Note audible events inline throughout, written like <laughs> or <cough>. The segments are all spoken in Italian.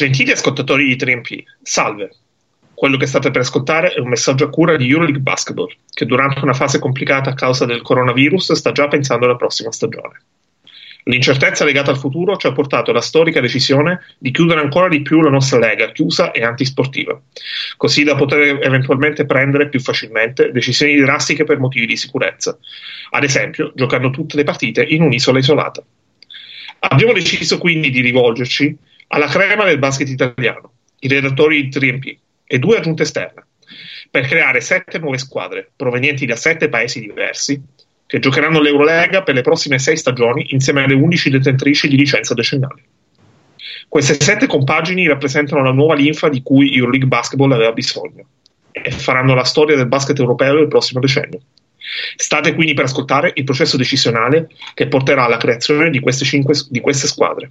Gentili ascoltatori di 3MP, salve! Quello che state per ascoltare è un messaggio a cura di Euroleague Basketball, che durante una fase complicata a causa del coronavirus sta già pensando alla prossima stagione. L'incertezza legata al futuro ci ha portato alla storica decisione di chiudere ancora di più la nostra lega, chiusa e antisportiva, così da poter eventualmente prendere più facilmente decisioni drastiche per motivi di sicurezza, ad esempio giocando tutte le partite in un'isola isolata. Abbiamo deciso quindi di rivolgerci alla crema del basket italiano, i redattori di 3MP e due aggiunte esterne, per creare sette nuove squadre provenienti da sette paesi diversi che giocheranno l'Eurolega per le prossime sei stagioni insieme alle undici detentrici di licenza decennale. Queste sette compagini rappresentano la nuova linfa di cui Euroleague Basketball aveva bisogno e faranno la storia del basket europeo del prossimo decennio. State quindi per ascoltare il processo decisionale che porterà alla creazione di queste, cinque, di queste squadre,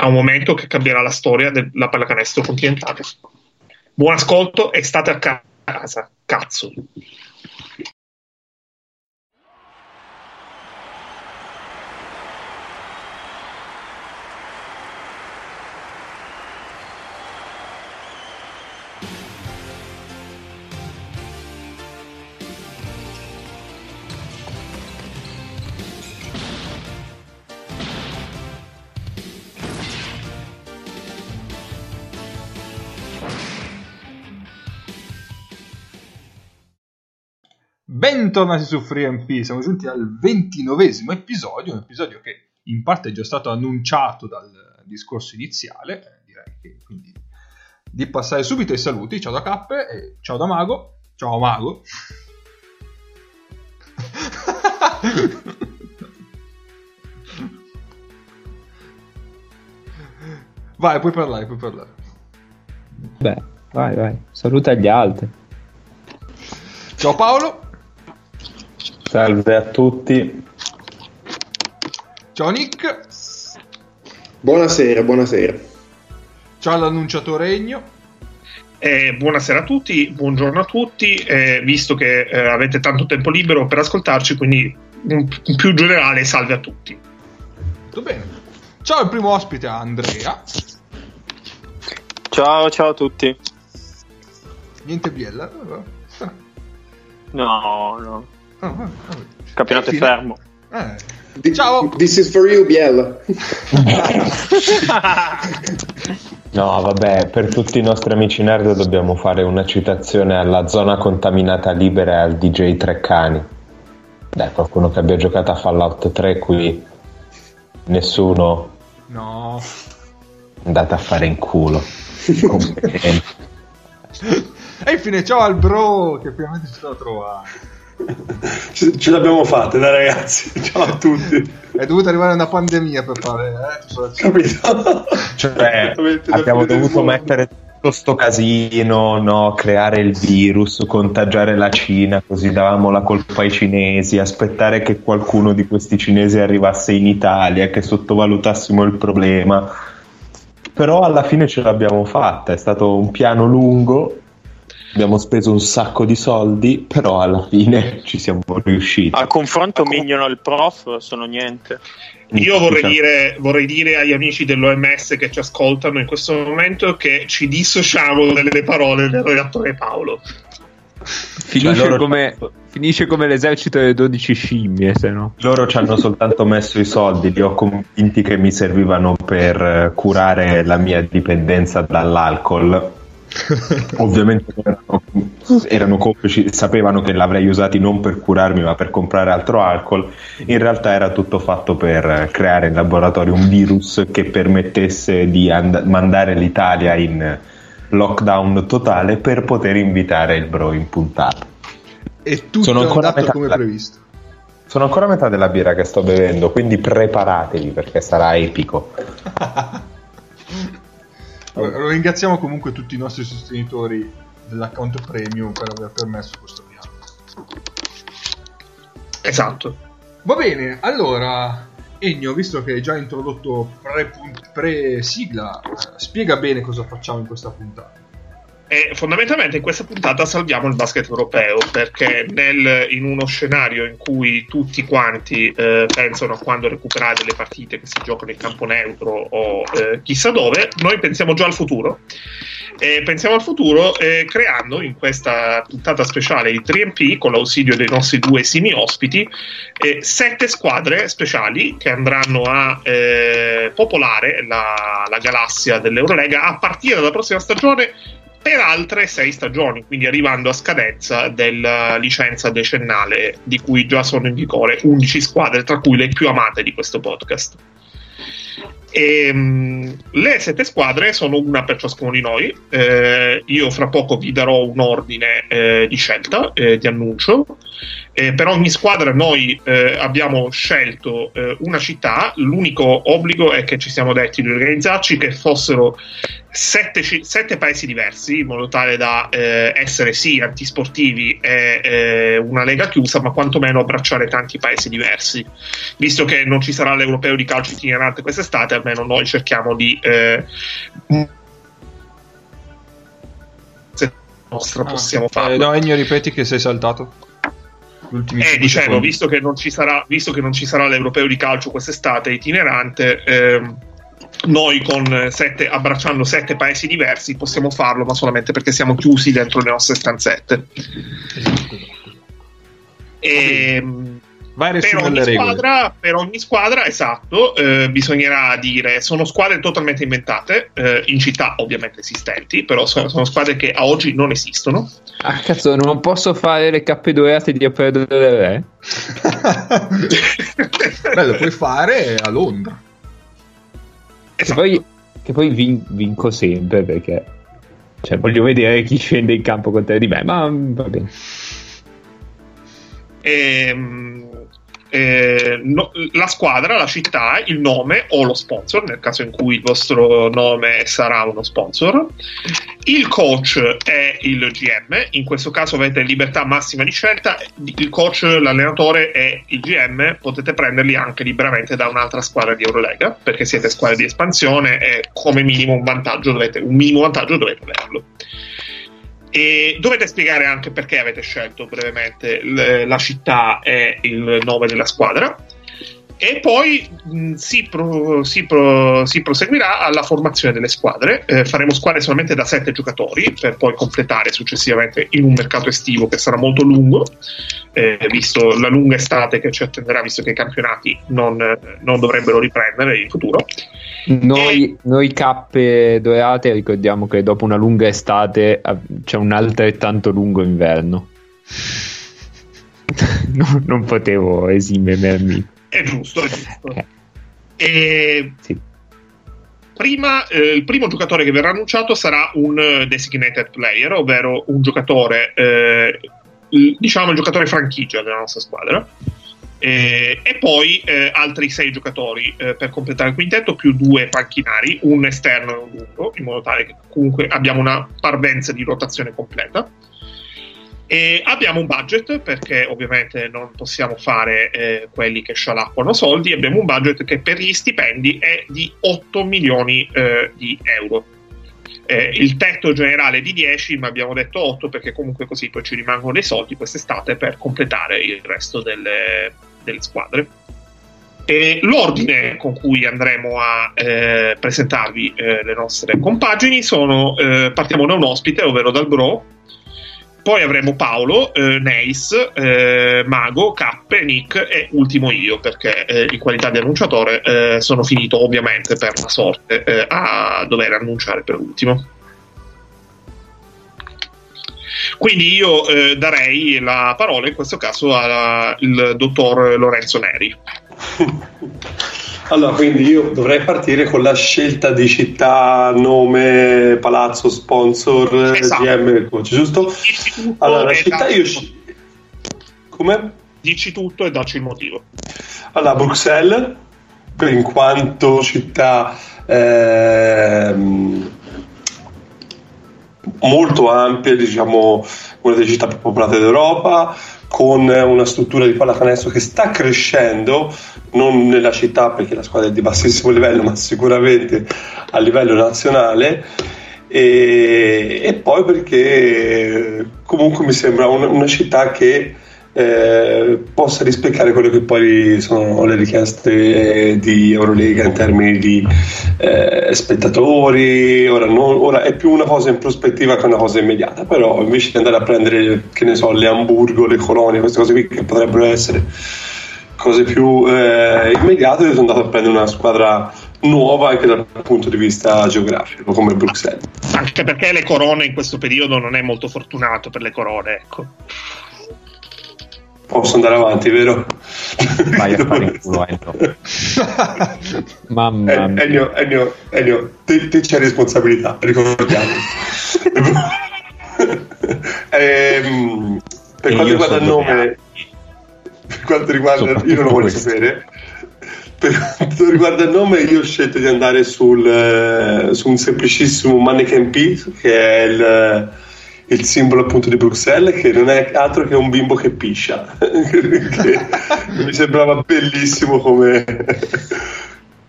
a un momento che cambierà la storia della pallacanestro continentale. Buon ascolto e state a casa, cazzo. Bentornati su FreeMP, siamo giunti al ventinovesimo episodio, un episodio che in parte è già stato annunciato dal discorso iniziale, eh, direi che quindi di passare subito ai saluti, ciao da Cappe, e ciao da Mago, ciao Mago. <laughs> vai, puoi parlare, puoi parlare. Beh, vai, vai, saluta gli altri. Ciao Paolo. Salve a tutti. Ciao Nick. Buonasera, buonasera. Ciao all'annunciatore Regno. Eh, buonasera a tutti, buongiorno a tutti, eh, visto che eh, avete tanto tempo libero per ascoltarci, quindi un, un più generale salve a tutti. Tutto bene. Ciao il primo ospite Andrea. Ciao, ciao a tutti. Niente biella? No, no. Oh, oh, oh. Campionato è fermo. Eh. Ciao. This is for you, Biella. No, vabbè, per tutti i nostri amici nerd dobbiamo fare una citazione alla zona contaminata libera e al DJ Treccani. Dai, qualcuno che abbia giocato a Fallout 3 qui. Nessuno No. andate a fare in culo. <laughs> E infine ciao al bro che finalmente ci sto a trovare. Ce, l'abbiamo fatta, dai ragazzi. <laughs> Ciao a tutti. È dovuta arrivare una pandemia per fare eh, Capito? Cioè, <laughs> abbiamo dovuto mettere tutto sto casino, no? creare il virus, contagiare la Cina, così davamo la colpa ai cinesi, aspettare che qualcuno di questi cinesi arrivasse in Italia, che sottovalutassimo il problema. Però alla fine ce l'abbiamo fatta, è stato un piano lungo, abbiamo speso un sacco di soldi, però alla fine ci siamo riusciti. Al confronto Mignon e il prof sono niente. Io vorrei dire, vorrei dire agli amici dell'OMS che ci ascoltano in questo momento che ci dissociamo dalle parole del redattore Paolo. Finisce, Cioè, loro- come, finisce come l'esercito delle 12 scimmie, se no. Loro ci hanno soltanto messo i soldi, li ho convinti che mi servivano per eh, curare la mia dipendenza dall'alcol. <laughs> Ovviamente erano, erano complici, sapevano che l'avrei usati non per curarmi ma per comprare altro alcol. In realtà era tutto fatto per creare in laboratorio un virus che permettesse di and- mandare l'Italia in lockdown totale per poter invitare il bro in puntata. E tutto Sono ancora metà come previsto. Sono ancora a metà della birra che sto bevendo, quindi preparatevi perché sarà epico. <laughs> Allora, Ringraziamo comunque tutti i nostri sostenitori dell'account premium per aver permesso questo piano. Esatto. Va bene, allora Ennio, visto che hai già introdotto pre- pre-sigla, eh, spiega bene cosa facciamo in questa puntata. E fondamentalmente in questa puntata salviamo il basket europeo perché nel- in uno scenario in cui tutti quanti eh, pensano a quando recuperare delle partite che si giocano in campo neutro o eh, chissà dove, noi pensiamo già al futuro. E pensiamo al futuro eh, creando in questa puntata speciale di 3MP con l'ausilio dei nostri due simi ospiti eh, sette squadre speciali che andranno a eh, popolare la, la galassia dell'Eurolega a partire dalla prossima stagione per altre sei stagioni, quindi arrivando a scadenza della licenza decennale di cui già sono in vigore 11 squadre, tra cui le più amate di questo podcast. Ehm, le sette squadre sono una per ciascuno di noi. Eh, io fra poco vi darò un ordine eh, di scelta, eh, di annuncio. Eh, per ogni squadra noi eh, abbiamo scelto eh, una città. L'unico obbligo è che ci siamo detti di organizzarci che fossero sette, sette paesi diversi, in modo tale da eh, essere sì antisportivi e eh, una lega chiusa, ma quantomeno abbracciare tanti paesi diversi visto che non ci sarà l'europeo di calcio itinerante quest'estate, almeno noi cerchiamo di eh, nostra possiamo Eh, farlo. no, Ennio, ripeti che sei saltato. Eh, dicevo, visto che, non ci sarà, visto che non ci sarà l'europeo di calcio quest'estate itinerante, ehm, noi con sette, abbracciando sette paesi diversi possiamo farlo, ma solamente perché siamo chiusi dentro le nostre stanzette. Esatto, esatto. Ehm, Vai a per ogni, squadra, per ogni squadra, esatto, eh, bisognerà dire sono squadre totalmente inventate, eh, in città ovviamente esistenti, però sono, sono squadre che a oggi non esistono. Ah, cazzo, non posso fare le cappe dorate di Alfredo del Re? <laughs> Beh, lo puoi fare a Londra. Che Esatto. poi, che poi vin- vinco sempre perché cioè, voglio vedere chi scende in campo contro di me, ma va bene. Ehm, eh, no- la squadra, la città, il nome o lo sponsor, nel caso in cui il vostro nome sarà uno sponsor. Il coach è il GM, in questo caso avete libertà massima di scelta. Il coach, l'allenatore è il GM, potete prenderli anche liberamente da un'altra squadra di Eurolega perché siete squadre di espansione e come minimo un vantaggio dovete, un minimo vantaggio dovete averlo. E dovete spiegare anche perché avete scelto brevemente l- la città e il nome della squadra. E poi mh, si, pro- si pro- si proseguirà alla formazione delle squadre. Eh, faremo squadre solamente da sette giocatori per poi completare successivamente in un mercato estivo che sarà molto lungo, eh, visto la lunga estate che ci attenderà, visto che i campionati non, non dovrebbero riprendere in futuro. Noi, noi cappe dorate ricordiamo che dopo una lunga estate c'è un altrettanto lungo inverno. <laughs> No, non potevo esimermi. È giusto, è giusto. Eh, E sì. prima, eh, il primo giocatore che verrà annunciato sarà un eh, designated player, ovvero un giocatore, eh, diciamo il giocatore franchigia della nostra squadra. Eh, e poi eh, altri sei giocatori eh, per completare il quintetto, più due panchinari, un esterno e un lungo, in modo tale che comunque abbiamo una parvenza di rotazione completa. E abbiamo un budget perché ovviamente non possiamo fare eh, quelli che scialacquano soldi. Abbiamo un budget che per gli stipendi è di 8 milioni eh, di euro. Eh, il tetto generale di 10, ma abbiamo detto 8 perché comunque così poi ci rimangono dei soldi quest'estate per completare il resto delle, delle squadre. E l'ordine con cui andremo a eh, presentarvi eh, le nostre compagini sono: eh, partiamo da un ospite, ovvero dal Bro, poi avremo Paolo, eh, Neis, eh, Mago, Cappe, Nick e ultimo io, perché eh, in qualità di annunciatore eh, sono finito ovviamente per la sorte eh, a dover annunciare per ultimo. Quindi io eh, darei la parola in questo caso al dottor Lorenzo Neri. <laughs> Allora, quindi io dovrei partire con la scelta di città, nome, palazzo, sponsor, Esatto. GM coach, giusto? Allora, la città io... Come? dici tutto e dacci il motivo. Allora, Bruxelles, per- in quanto città ehm, molto ampia, diciamo una delle città più popolate d'Europa, con una struttura di pallacanestro che sta crescendo, non nella città perché la squadra è di bassissimo livello, <laughs> ma sicuramente a livello nazionale. e, e poi perché comunque mi sembra una, una città che eh, possa rispecchiare quello che poi sono le richieste di Eurolega in termini di eh, spettatori. Ora, non- ora è più una cosa in prospettiva che una cosa immediata, però invece di andare a prendere, che ne so, le Hamburgo, le colonie, queste cose qui che potrebbero essere cose più eh, immediate, sono andato a prendere una squadra nuova anche dal punto di vista geografico come Bruxelles. Anche perché le corone in questo periodo non è molto fortunato per le corone, ecco. Posso andare avanti, vero? Vai a fare in <laughs> culo, Ennio. Mamma Eh, mia. Ennio, Ennio, Ennio, te, te c'è responsabilità, ricordiamo. <laughs> Ehm, per quanto riguarda il nome, per quanto riguarda, io non lo voglio questo. sapere. Per quanto riguarda il nome, io ho scelto di andare sul, eh, su un semplicissimo Mannequin P, che è il, il simbolo appunto di Bruxelles, che non è altro che un bimbo che piscia. <laughs> Che mi sembrava bellissimo come,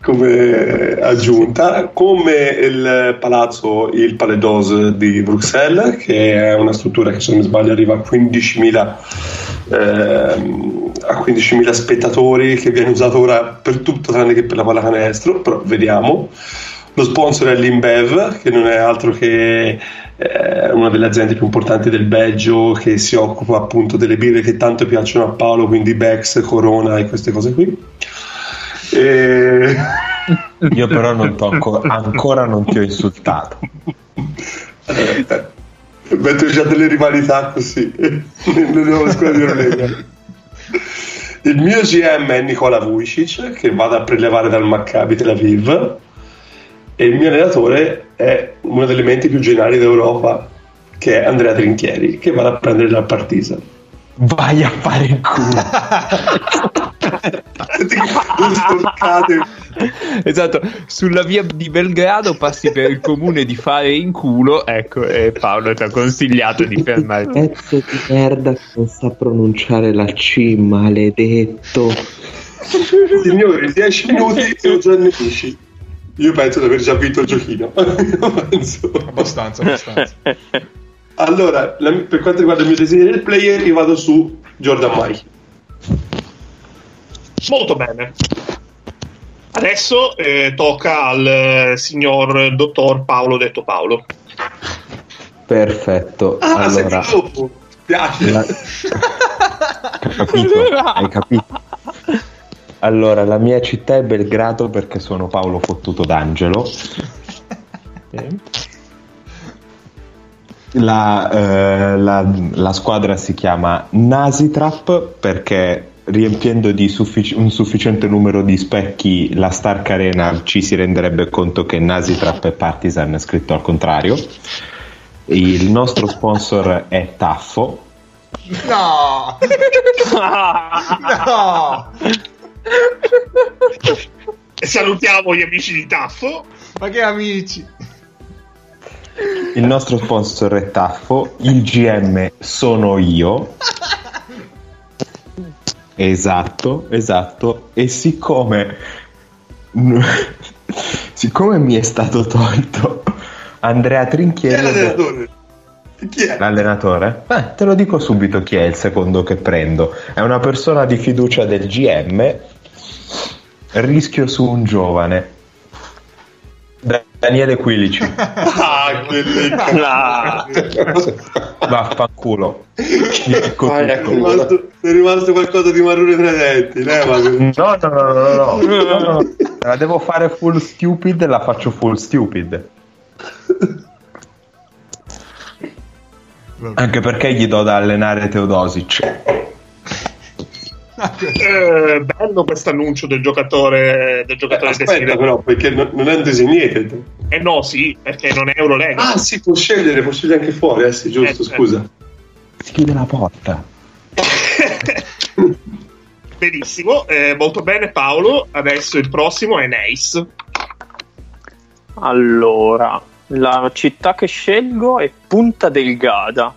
come aggiunta, come il palazzo, il Palais di Bruxelles, che è una struttura che se non mi sbaglio arriva a 15.000 ehm, a 15.000 spettatori che viene usato ora per tutto tranne che per la pallacanestro, però vediamo. Lo sponsor è l'Inbev, che non è altro che eh, una delle aziende più importanti del Belgio, che si occupa appunto delle birre che tanto piacciono a Paolo, quindi Bex, Corona e queste cose qui. E... <laughs> Io però non t'ho anco- ancora non ti ho insultato. Eh, metto già delle rivalità così nuove squadre di Eurolega. Il mio GM è Nicola Vujicic che vado a prelevare dal Maccabi Tel Aviv e il mio allenatore è uno delle menti più geniali d'Europa che è Andrea Trinchieri che vado a prendere dal Partizan. Vai a fare il culo. <laughs> Esatto, sulla via di Belgrado passi per il comune di fare in culo, ecco, e Paolo ti ha consigliato di fermarti. Pezzo di merda che non sa pronunciare la C, maledetto. Signori, 10 minuti e ho già nemici. Io penso di aver già vinto il giochino. <laughs> Abbastanza, abbastanza. <laughs> Allora, la- per quanto riguarda il mio disegno del player, io vado su Jordan Mike. Molto bene. Adesso eh, tocca al eh, signor dottor Paolo detto Paolo. Perfetto. Ah, allora, senti dopo. Piace. la- <laughs> Hai capito? Hai capito? Allora, la mia città è Belgrado perché sono Paolo Fottuto d'Angelo. La, eh, la- la squadra si chiama Nasitrap perché riempiendo di suffici- un sufficiente numero di specchi la Stark Arena ci si renderebbe conto che Nasitrap è Partisan scritto al contrario. Il nostro sponsor è Taffo. No! <laughs> No! Salutiamo gli amici di Taffo. Ma che amici! Il nostro sponsor è Taffo, il GM sono io. Esatto, esatto. E siccome siccome mi è stato tolto Andrea Trinchieri? Chi è? l'allenatore? Eh, te lo dico subito chi è il secondo che prendo. È una persona di fiducia del GM. Rischio su un giovane. Da- Daniele Quilici. <laughs> Ah, quelle Ah. Vaffanculo. È rimasto, è rimasto qualcosa di marrone tra i denti. No, no, no, no, no, no, no, no. La devo fare full stupid, la faccio full stupid. <laughs> Anche perché gli do da allenare Teodosic. <laughs> Eh, bello questo annuncio del giocatore, del giocatore Aspetta designato. però, perché non, non è un designated. Eh no, sì, perché non è Eurolega. Ah sì, può scegliere, può scegliere anche fuori, eh sì, giusto, Eh, scusa. Si chiude la porta. <laughs> Benissimo, eh, molto bene Paolo. Adesso il prossimo è Neis. Allora, la città che scelgo è Punta Delgada.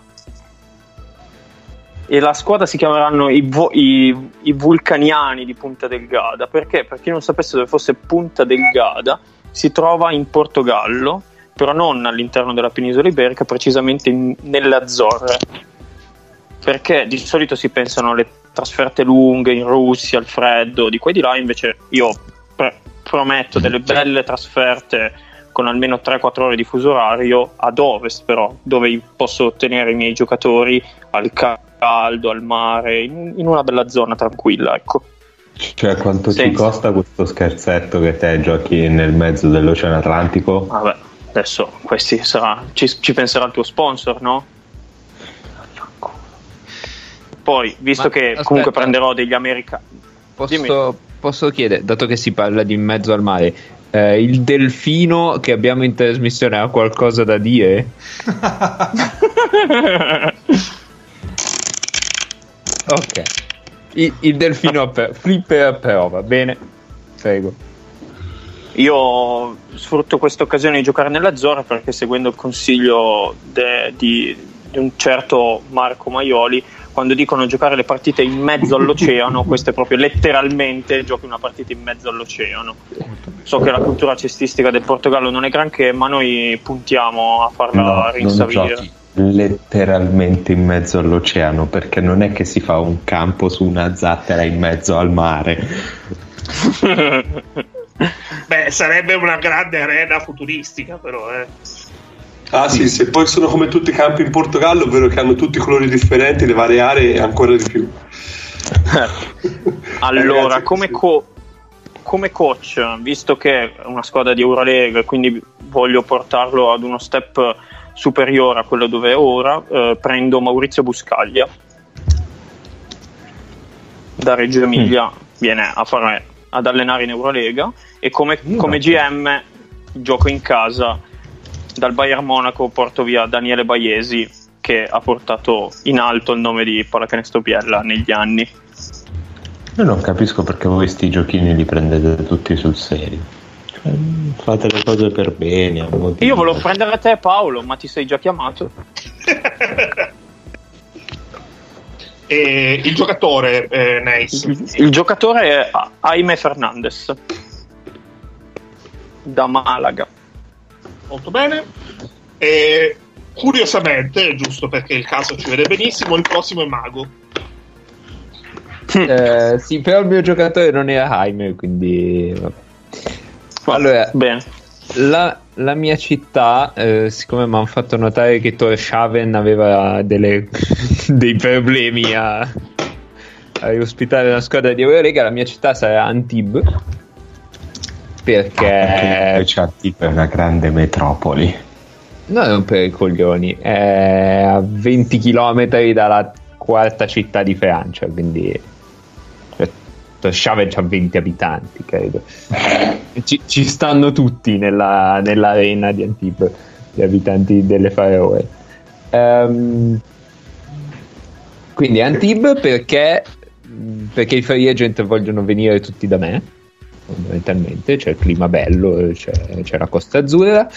E la squadra si chiameranno i, vo- i- i Vulcaniani di Punta Delgada. Perché? Per chi non sapesse dove fosse Punta Delgada, si trova in Portogallo però non all'interno della penisola iberica, precisamente in- nelle Azzorre. Perché di solito si pensano alle trasferte lunghe in Russia, al freddo, di qua e di là, invece io pre- prometto delle belle trasferte con almeno 3-4 ore di fuso orario ad ovest però, dove posso ottenere i miei giocatori al caldo, al mare, in, in una bella zona tranquilla, ecco. Cioè, quanto ti Senza- costa questo scherzetto che te giochi nel mezzo dell'Oceano Atlantico? Vabbè, adesso questi sarà, ci, ci penserà il tuo sponsor, no? Poi, visto Ma che aspetta. comunque prenderò degli americani. Dimmi. Posso, posso chiedere, dato che si parla di in mezzo al mare, eh, il delfino che abbiamo in trasmissione ha qualcosa da dire? <laughs> Ok. Il, il delfino a per- flipper a prova, bene. Prego. Io sfrutto questa occasione di giocare nella zona perché seguendo il consiglio de- di, di un certo Marco Maioli, quando dicono giocare le partite in mezzo all'oceano, <laughs> questo è proprio letteralmente giochi una partita in mezzo all'oceano. So che la cultura cestistica del Portogallo non è granché, ma noi puntiamo a farla No, non rinsavire. giochi letteralmente in mezzo all'oceano perché non è che si fa un campo su una zattera in mezzo al mare. <laughs> Beh, sarebbe una grande arena futuristica, però. Eh. Ah sì, se poi sono come tutti i campi in Portogallo, ovvero che hanno tutti i colori differenti, le varie aree e ancora di più. <laughs> Allora, come, co- come coach, visto che è una squadra di Eurolega e quindi voglio portarlo ad uno step superiore a quello dove è ora, eh, prendo Maurizio Buscaglia. Da Reggio Emilia, viene a fare, ad allenare in Eurolega e come, come GM gioco in casa dal Bayern Monaco porto via Daniele Baiesi che ha portato in alto il nome di Pallacanestro Biella negli anni. Io non capisco perché voi sti giochini li prendete tutti sul serio. Cioè, Fate le cose per bene. a Io volevo prendere te Paolo, ma ti sei già chiamato. E il giocatore, eh, Nice. Il, il giocatore è A- Jaime Fernandez da Malaga. Molto bene. E curiosamente, giusto perché il caso ci vede benissimo, il prossimo è Mago. Eh, sì, però il mio giocatore non era Jaime, quindi... vabbè. Allora, Bene. la, la mia città, eh, siccome mi hanno fatto notare che Torshaven aveva delle- <laughs> dei problemi a, a ospitare una squadra di Eurolega, la mia città sarà Antibes. Perché c'è tipo è una grande metropoli. No, non per i coglioni, è a 20 km dalla quarta città di Francia, quindi cioè, ha 20 abitanti, credo. <laughs> Ci, ci stanno tutti nella, nell'arena di Antibes, gli abitanti delle Faroe. Ehm, quindi Antibes perché, perché i free agent vogliono venire tutti da me, fondamentalmente, c'è il clima bello, c'è, c'è la Costa Azzurra.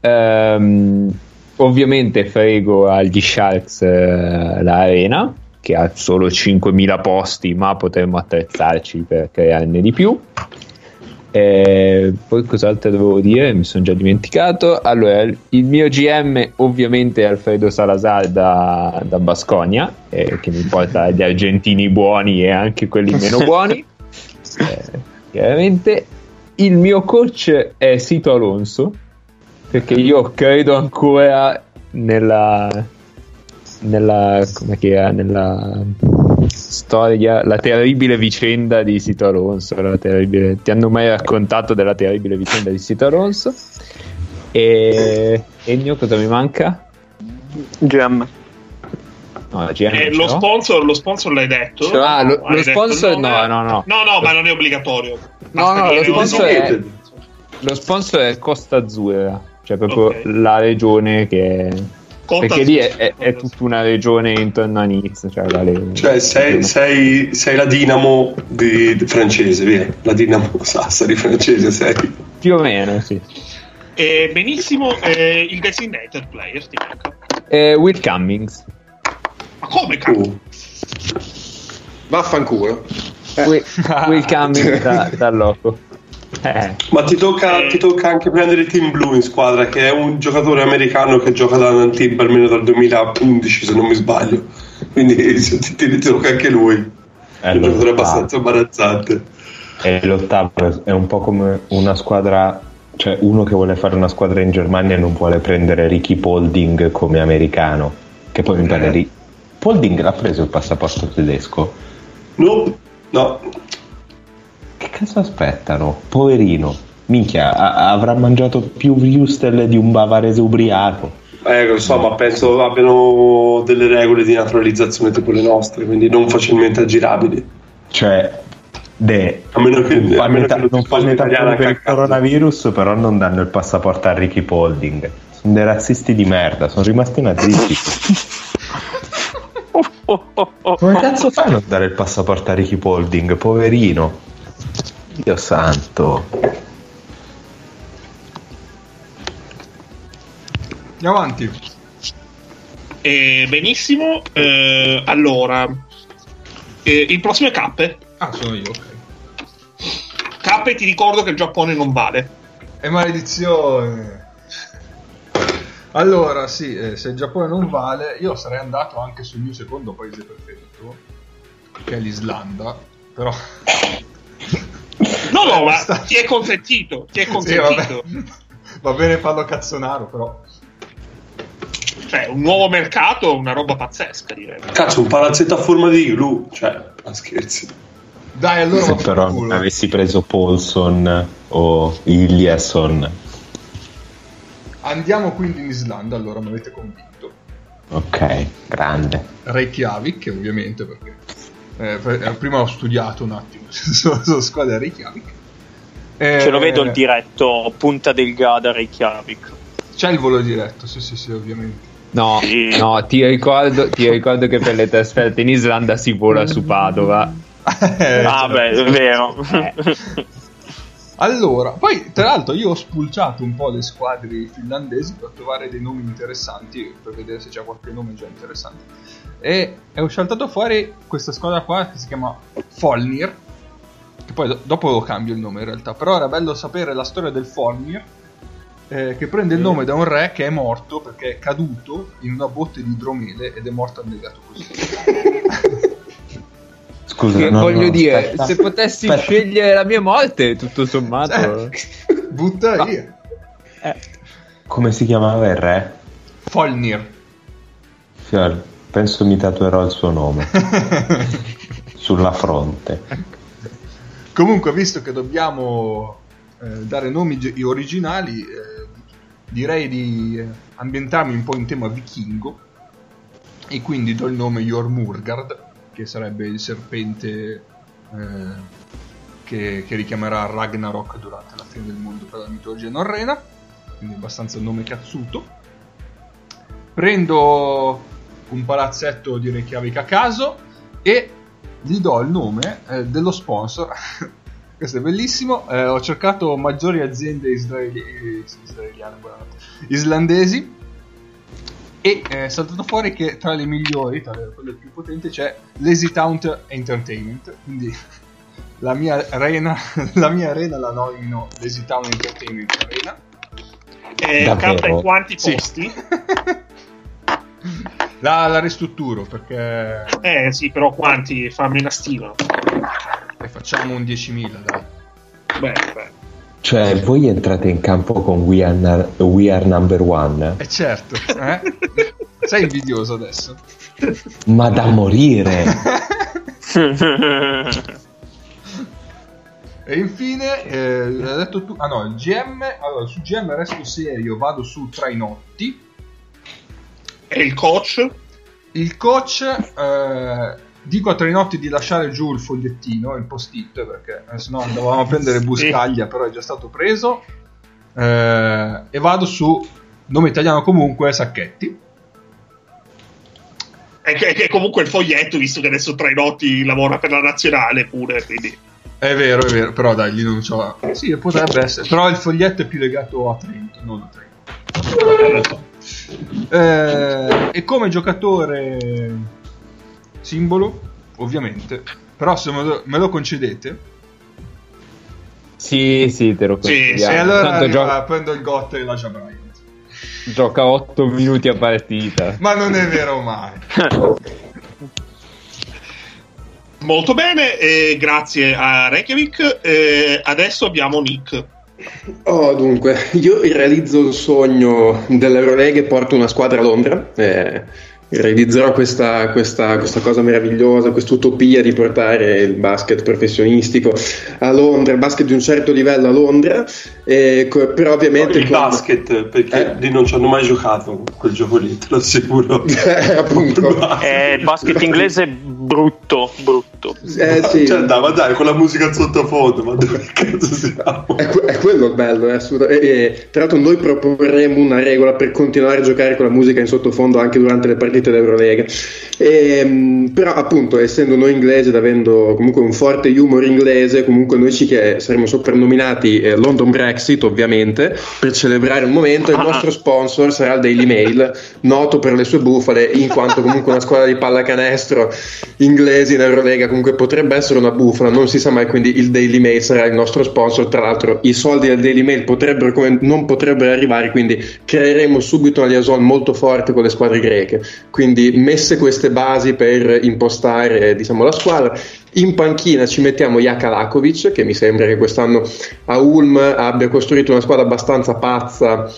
Ehm, ovviamente frego agli Sharks eh, l'arena che ha solo 5.000 posti ma potremmo attrezzarci per crearne di più. Eh, poi cos'altro dovevo dire? Mi sono già dimenticato. Allora il mio GM ovviamente è Alfredo Salazar da, da Basconia eh, che mi porta gli argentini buoni e anche quelli meno <laughs> buoni. Eh, chiaramente il mio coach è Sito Alonso perché io credo ancora nella nella come che era nella storia la terribile vicenda di Sito Alonso terribile, ti hanno mai raccontato della terribile vicenda di Sito Alonso e Ennio cosa mi manca? GM. No la GM Eh, lo, sponsor, lo sponsor l'hai detto? Ah, lo- lo detto sponsor nome? no, no, no. No, no, ma non è obbligatorio. No, no, lo sponsor è- lo sponsor è Costa Azzurra cioè proprio Ok. la regione che Costa perché lì è, è- è tutta una regione intorno a Nice cioè, la le- Cioè, sei, sei, sei la Dinamo di, di francese, via. La Dinamo Sassari francese sei. più o meno sì E benissimo, eh, il designated player ti manca. Eh, Will Cummings come cazzo? Uh. Vaffanculo. Will, Will Cummings da, da loco Eh, Ma ti tocca, ti tocca anche prendere Team Blue in squadra, che è un giocatore americano che gioca da Antibes almeno dal 2011, se non mi sbaglio. Quindi <laughs> se ti, ti, ti tocca anche lui. È È un giocatore abbastanza imbarazzante. E l'ottavo è un po' come una squadra, cioè uno che vuole fare una squadra in Germania e non vuole prendere Ricky Polding come americano, che poi mi pare Eh. Polding l'ha preso il passaporto tedesco. No, no. Che cazzo aspettano? Poverino. Minchia, a- avrà mangiato più Wustel di un bavarese ubriaco. Eh, lo so, ma penso abbiano delle regole di naturalizzazione tipo le nostre, quindi non facilmente aggirabili. Cioè, de, A meno che, non a meno fanno che non italiano tanto per il coronavirus, però non danno il passaporto a Ricky Polding. Sono dei razzisti di merda, sono rimasti nazisti. <laughs> Come <laughs> cazzo fanno a dare il passaporto a Ricky Polding? Poverino. Dio santo. Andiamo avanti. Eh, benissimo, eh, allora, eh, il prossimo è Cappe. Ah, sono io, ok. Cappe ti ricordo che il Giappone non vale. E maledizione. Allora, sì, eh, se il Giappone non vale, io sarei andato anche sul mio secondo paese preferito, che è l'Islanda, però... No, no, <laughs> ma Sta- ti è consentito, ti è Sì, consentito. vabbè. <laughs> Va bene farlo cazzonaro, però... cioè, un nuovo mercato, una roba pazzesca, direi. Cazzo, un palazzetto a forma di igloo. Cioè, ma scherzi. Dai, allora... Se però non avessi preso Paulson o Iliasson. Andiamo quindi in Islanda, allora mi avete convinto. Ok, grande. Reykjavik, ovviamente, perché eh, eh, prima ho studiato un attimo <laughs> sulla, sulla squadra Reykjavik. Eh, Ce lo vedo il diretto Punta Delgada Reykjavik. C'è il volo diretto, sì, sì, sì, ovviamente. no, Sì. no, ti ricordo, ti ricordo che per le trasferte in Islanda si vola su Padova. <laughs> Eh, ah, beh, è vero. <laughs> Allora, poi tra l'altro io ho spulciato un po' le squadre finlandesi per trovare dei nomi interessanti, per vedere se c'è qualche nome già interessante. E ho saltato fuori questa squadra qua che si chiama Folnir, che poi do- dopo lo cambio il nome in realtà, però era bello sapere la storia del Folnir, eh, che prende il nome da un re che è morto perché è caduto in una botte di idromele ed è morto annegato così. <laughs> Scusa, Che no, voglio no, dire, aspetta. se potessi Aspetta. scegliere la mia morte, tutto sommato. Cioè, <laughs> butta via. Come si chiamava il re? Folnir. Fior, penso mi tatuerò il suo nome <laughs> sulla fronte. Comunque, visto che dobbiamo eh, dare nomi ge- originali, eh, direi di eh, ambientarmi un po' in tema vichingo e quindi do il nome Jormurgard, che sarebbe il serpente eh, che, che richiamerà Ragnarok durante la fine del mondo per la mitologia norrena, quindi abbastanza un nome cazzuto. Prendo un palazzetto di Reykjavik a caso e gli do il nome eh, dello sponsor. <laughs> Questo è bellissimo. Eh, ho cercato maggiori aziende israeli- israeliane, islandesi e è saltato fuori che tra le migliori, tra le, quelle più potenti, c'è Lazy Town Entertainment. Quindi <laughs> <laughs> la mia arena, la mia arena la nomino Lazy Town Entertainment Arena. Eh, Davvero? In quanti Sì. posti? <laughs> La, la ristrutturo perché Eh sì, però quanti? Fammi una stima. e facciamo un 10.000, dai. Beh, beh. Cioè, voi entrate in campo con We Are, We Are Number One, E certo, eh? Sei invidioso adesso. ma da morire. E infine, eh, hai detto tu... Ah no, il GM... Allora, su GM resto serio, vado su Trainotti. E il coach? Il coach... eh, dico a Trainotti di lasciare giù il fogliettino, il post-it, perché eh, sennò andavamo a prendere Buscaglia, però è già stato preso. Eh, e vado su... Nome italiano comunque, Sacchetti. E che, che comunque il foglietto, visto che adesso Trainotti lavora per la nazionale pure, quindi... È vero, è vero, però dai, lì non c'ho... Sì, potrebbe essere, però il foglietto è più legato a Trento, non a Trento. Eh, e come giocatore simbolo, ovviamente, però se me lo, me lo concedete, Sì, sì, te lo Sì, consigliamo. sì, E allora arriva- gio- prendo il gotto e lascia Bryant. gioca 8 minuti a partita. Ma non è vero mai. <laughs> Molto bene, eh, grazie a Reykjavik. Eh, adesso abbiamo Nick. Oh, dunque, io realizzo il sogno dell'Eurolega e porto una squadra a Londra. eh, realizzerò questa, questa- questa cosa meravigliosa, questa utopia di portare il basket professionistico a Londra, il basket di un certo livello a Londra. eh, co- però ovviamente. il con- basket, perché Eh. lì non ci hanno mai giocato quel gioco lì, te lo assicuro. <laughs> Eh, appunto. È il basket inglese brutto, brutto. Eh, sì. Cioè, dai, ma dai, con la musica sottofondo, ma dove cazzo siamo? È, que- è quello il bello, è assolutamente. E, e, tra l'altro, noi proporremo una regola per continuare a giocare con la musica in sottofondo anche durante le partite d'Eurolega. Ehm, però, appunto, essendo noi inglesi ed avendo comunque un forte humor inglese, comunque noi ci che saremo soprannominati eh, London Brexit, ovviamente, per celebrare il momento. Il nostro sponsor sarà il Daily Mail, noto per le sue bufale, in quanto comunque una squadra di pallacanestro inglesi in Eurolega comunque potrebbe essere una bufala, non si sa mai, quindi il Daily Mail sarà il nostro sponsor, tra l'altro i soldi del Daily Mail potrebbero come non potrebbero arrivare, quindi creeremo subito una liaison molto forte con le squadre greche, quindi messe queste basi per impostare diciamo la squadra, in panchina ci mettiamo Jaka Lakovic che mi sembra che quest'anno a Ulm abbia costruito una squadra abbastanza pazza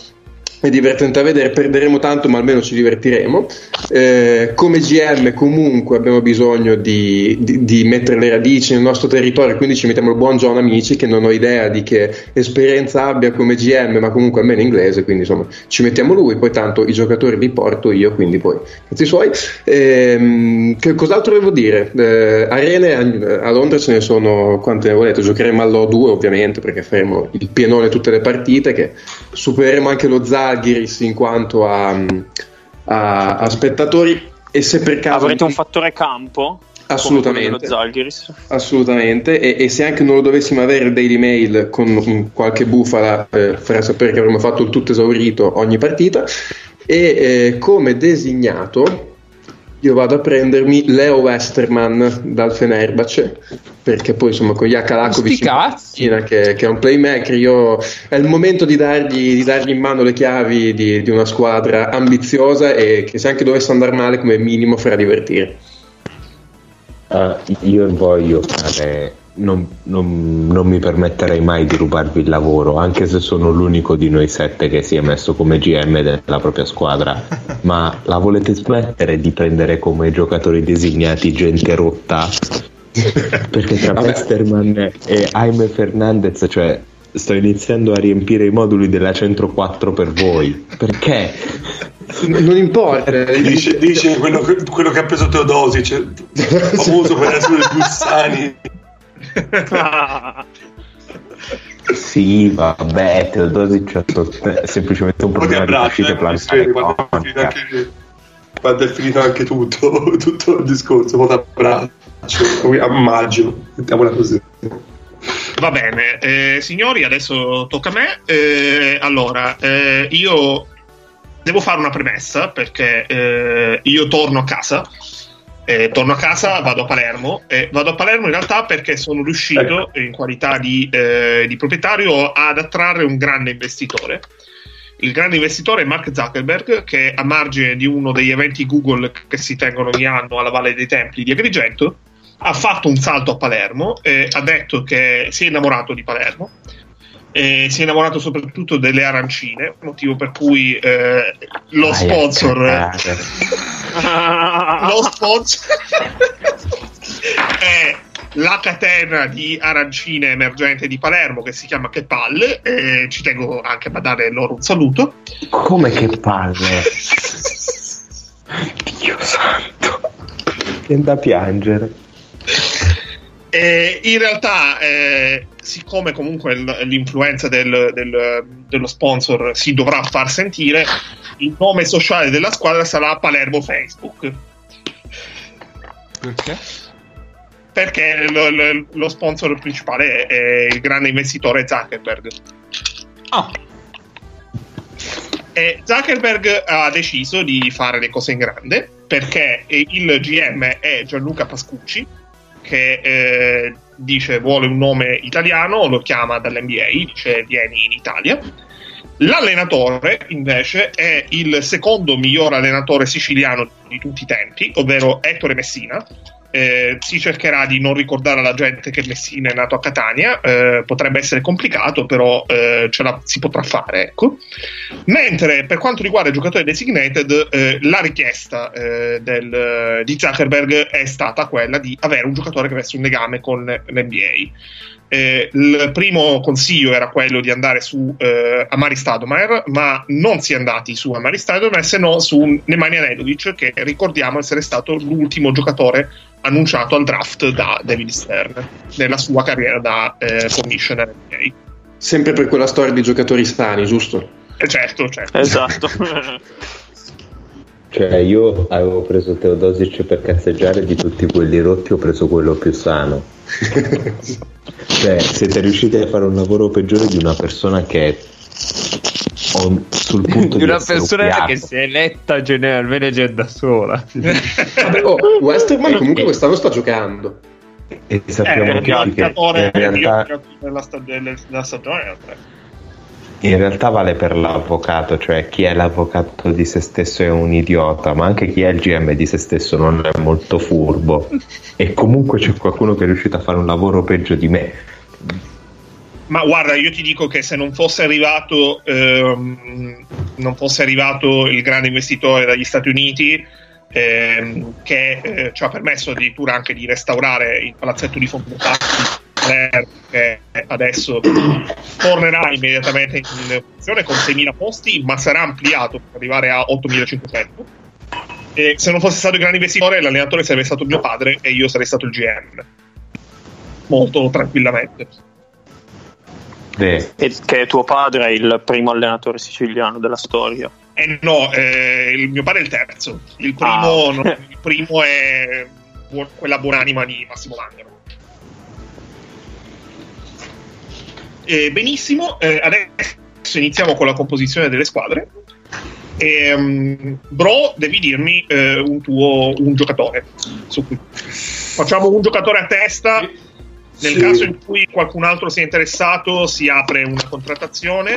è divertente da vedere, perderemo tanto ma almeno ci divertiremo. Eh, come GM comunque abbiamo bisogno di, di- di mettere le radici nel nostro territorio, quindi ci mettiamo il buon John Amici che non ho idea di che esperienza abbia come GM, ma comunque almeno inglese, quindi insomma ci mettiamo lui, poi tanto i giocatori li porto io, quindi poi cazzi suoi. Ehm, che cos'altro devo dire? Eh, arene a, a Londra ce ne sono quante ne volete, giocheremo all'O 2 ovviamente perché faremo il pienone tutte le partite, che supereremo anche lo Zalgiris in quanto a, a- a spettatori e se per caso Avrete un fattore campo? Assolutamente. Assolutamente, e, e se anche non lo dovessimo avere il Daily Mail con qualche bufala, eh, farà sapere che avremo fatto il tutto esaurito ogni partita. E eh, come designato, io vado a prendermi Leo Westerman dal Fenerbahce, perché poi insomma con Jaka Lakovic Sti cazzi. in che, che è un playmaker, io, è il momento di dargli, di dargli in mano le chiavi di, di una squadra ambiziosa e che se anche dovesse andare male come minimo farà divertire. Ah, io voglio fare. Non, non- non mi permetterei mai di rubarvi il lavoro, anche se sono l'unico di noi sette che si è messo come GM della propria squadra. <laughs> Ma la volete smettere di prendere come giocatori designati gente rotta? Perché tra. <laughs> Westerman e Jaime Fernandez, cioè, sto iniziando a riempire i moduli della Centro 4 per voi. Perché? Non importa, Dice, dice quello, che, quello che ha preso Teodosi, cioè, <laughs> famoso per essere uno dei più sani. Sì, vabbè, Teodosi c'ha è semplicemente un problema di abbraccio, uscite eh, quando, è finito planificate. anche, quando è finito anche tutto, <laughs> tutto il discorso, poi abbraccio, a maggio, mettiamola così. Va bene, eh, signori, adesso tocca a me. Eh, allora, eh, io devo fare una premessa perché eh, io torno a casa. Eh, torno a casa, vado a Palermo. e vado a Palermo in realtà perché sono riuscito, in qualità di, eh, di proprietario, ad attrarre un grande investitore. Il grande investitore è Mark Zuckerberg, che a margine di uno degli eventi Google che si tengono ogni anno alla Valle dei Templi di Agrigento, ha fatto un salto a Palermo e ha detto che si è innamorato di Palermo. E si è innamorato soprattutto delle arancine, motivo per cui eh, lo Vai sponsor <laughs> lo sponsor <laughs> è la catena di arancine emergente di Palermo che si chiama Che Palle e ci tengo anche a dare loro un saluto Come che palle? Dio santo. Viene da piangere. E in realtà, eh, siccome comunque l'influenza del- del- dello sponsor si dovrà far sentire, il nome sociale della squadra sarà Palermo Facebook. Perché? Perché lo, lo- lo sponsor principale è, è il grande investitore Zuckerberg. Ah, E Zuckerberg ha deciso di fare le cose in grande perché il GM è Gianluca Pascucci, che eh, dice vuole un nome italiano, lo chiama dall'NBA, dice vieni in Italia. L'allenatore invece è il secondo miglior allenatore siciliano di tutti i tempi, ovvero Ettore Messina. Eh, si cercherà di non ricordare alla gente che Messina è nato a Catania, eh, potrebbe essere complicato, però eh, ce la si potrà fare. Ecco. Mentre per quanto riguarda i giocatori designated, eh, la richiesta eh, del, di Zuckerberg è stata quella di avere un giocatore che avesse un legame con l'NBA. Eh, il primo consiglio era quello di andare su eh, Amari Stadomer, ma non si è andati su Amari Stadomer se no su Nemanja Nedovic, che ricordiamo essere stato l'ultimo giocatore annunciato al draft da David Stern nella sua carriera da eh, commissioner NBA. Sempre per quella storia di giocatori sani, giusto? Eh, certo, certo. Esatto. <laughs> Cioè, io avevo preso Teodosic per cazzeggiare di tutti quelli rotti, ho preso quello più sano. <laughs> cioè, siete riusciti a fare un lavoro peggiore di una persona che è on- sul punto <laughs> di di, una persona ubriaco. che si è eletta general manager da sola. <laughs> Vabbè, oh, Westerman comunque quest'anno sta giocando. E Eh, sappiamo tutti che giocatore in realtà, giocatore della, stagione era tre. In realtà vale per l'avvocato, cioè chi è l'avvocato di se stesso è un idiota, ma anche chi è il GM di se stesso non è molto furbo. E comunque c'è qualcuno che è riuscito a fare un lavoro peggio di me. Ma guarda, io ti dico che se non fosse arrivato, ehm, non fosse arrivato il grande investitore dagli Stati Uniti, ehm, che eh, ci ha permesso addirittura anche di restaurare il palazzetto di Fontecassi, che adesso tornerà immediatamente in funzione con 6.000 posti, ma sarà ampliato per arrivare a 8.500. E se non fosse stato il grande investitore, l'allenatore sarebbe stato mio padre e io sarei stato il GM. Molto tranquillamente. Beh, E che tuo padre è il primo allenatore siciliano della storia. Eh no, eh, il mio padre è il terzo. Il primo, Ah, no, il primo è bu- quella buonanima di Massimo Mangano. Eh, benissimo, eh, adesso iniziamo con la composizione delle squadre. Ehm, bro, devi dirmi eh, un tuo un giocatore. Facciamo un giocatore a testa. Nel Sì. caso in cui qualcun altro sia interessato, si apre una contrattazione.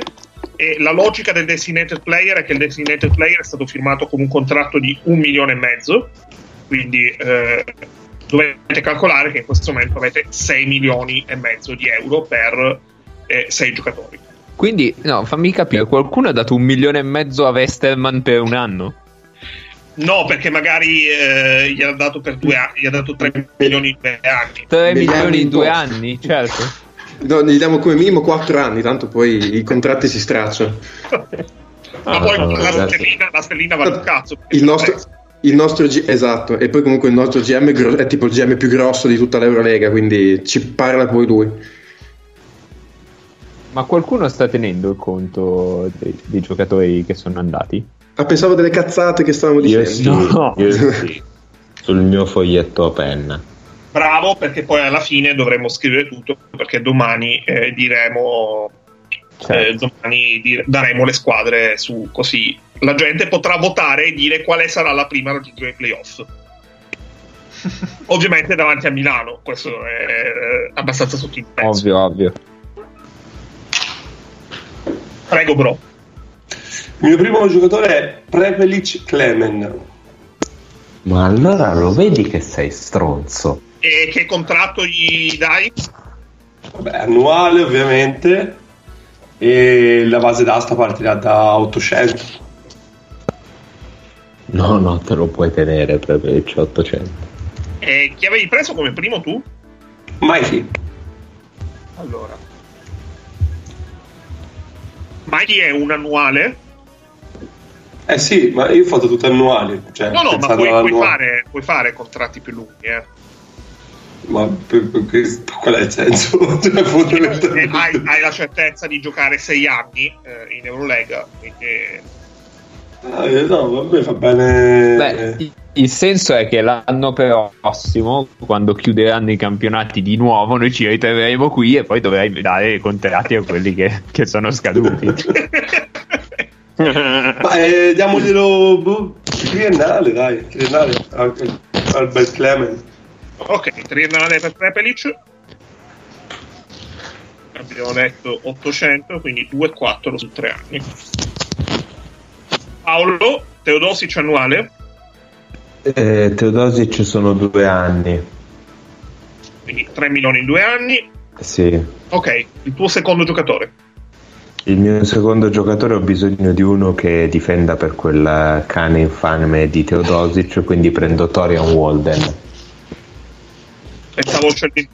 E la logica del designated player è che il designated player è stato firmato con un contratto di un milione e mezzo. Quindi eh, dovete calcolare che in questo momento avete 6 milioni e mezzo di euro per 6 giocatori. Quindi, no, fammi capire, qualcuno ha dato un milione e mezzo a Westerman per un anno? No, perché magari eh, gli ha dato per due anni, gli ha dato 3 milioni in due anni. 3 Negli milioni in due anni, certo. No, gli diamo come minimo 4 anni, tanto poi i contratti si stracciano. Ma poi no, la, ragazzi. stellina, la stellina vale un cazzo. Il nostro, il nostro G- esatto, e poi comunque il nostro GM è, gro- è tipo il GM più grosso di tutta l'Eurolega, quindi ci parla poi lui. Ma qualcuno sta tenendo il conto dei, dei giocatori che sono andati? Ah, pensavo delle cazzate che stavamo io dicendo. sì, No. io sì, sul mio foglietto a penna. Bravo, perché poi alla fine dovremmo scrivere tutto, perché domani eh, diremo. Certo. eh, domani dire- daremo le squadre su così la gente potrà votare e dire quale sarà la prima a raggiungere i playoff. <laughs> Ovviamente davanti a Milano, questo è eh, abbastanza sottinteso. Ovvio, ovvio. Prego, bro. Il mio primo giocatore è Prepelic Klemen. Ma allora lo vedi che sei stronzo? E che contratto gli dai? Vabbè, annuale ovviamente. E la base d'asta partirà da 800. No, no, te lo puoi tenere il 800. E chi avevi preso come primo tu? Mikey. Allora. Mikey è un annuale? Eh sì, ma io ho fatto tutte annuali. Cioè, No, no, ma puoi, puoi fare, puoi fare contratti più lunghi, eh. Ma per- per- per- qual è il senso? <laughs> Cioè, Eh, fondamentalmente- hai, hai la certezza di giocare sei anni eh, in Eurolega. Quindi, Ah, eh, no, a me fa bene. Beh, il- senso è che l'anno prossimo, quando chiuderanno i campionati di nuovo, noi ci ritroveremo qui e poi dovrai dare i contratti a quelli che, che sono scaduti. Ma eh, diamoglielo boh, triennale, dai, triennale anche al bel Clement. ok, triennale per Prepelic. abbiamo detto 800, quindi 2,4 su 3 anni. Paolo, Teodosic annuale, Eh, Teodosic sono due anni. quindi 3 milioni in due anni. Sì. Ok, il tuo secondo giocatore. Il mio secondo giocatore ho bisogno di uno che difenda per quel cane infame di Teodosic, quindi prendo Torian Walden. Pensavo scegliendo.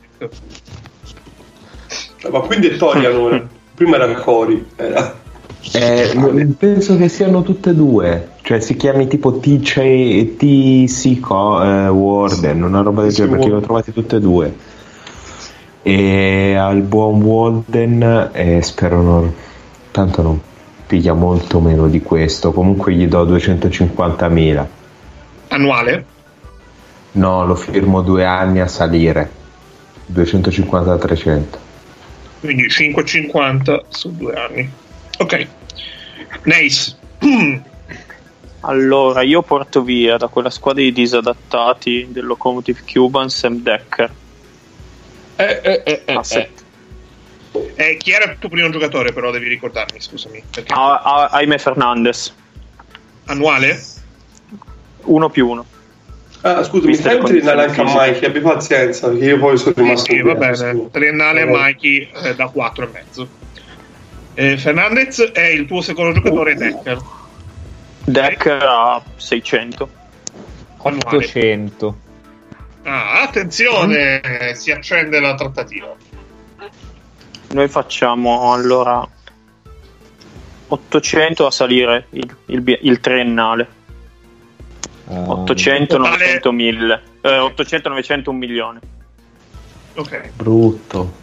Eh, Ma quindi è Torian ora. Prima era Cori. Era... Eh, penso che siano tutte e due, cioè si chiami tipo TC, TC Co- eh, Warden, una roba del genere, perché li ho trovati tutte e due. E al buon Walden, eh, spero non, tanto non piglia molto meno di questo, comunque gli do 250.000. Annuale? No, lo firmo due anni a salire, 250-300. Quindi 5,50 su due anni. Ok. Nice. <clears throat> Allora, io porto via da quella squadra di disadattati del Locomotive Cuban Sam Decker. Eh, eh, eh, eh, a sette. Eh, chi era il tuo primo giocatore, però devi ricordarmi, scusami. Perché... A- a- Jaime Fernandez, Annuale? uno più uno. Ah, scusami, fai un triennale anche a. Mikey, abbi pazienza, perché io poi sono rimasto sì, va bene. su. Triennale Eh, Mikey eh, da 4 e mezzo. Eh, Fernandez è il tuo secondo giocatore Decker. Decker a 600. Annuale. 800. Ah, attenzione, si accende la trattativa. Noi facciamo allora 800 a salire il, il il triennale. Ah, 800, totale- 900, 1000. Eh, 800, 900, un milione. Ok. Brutto.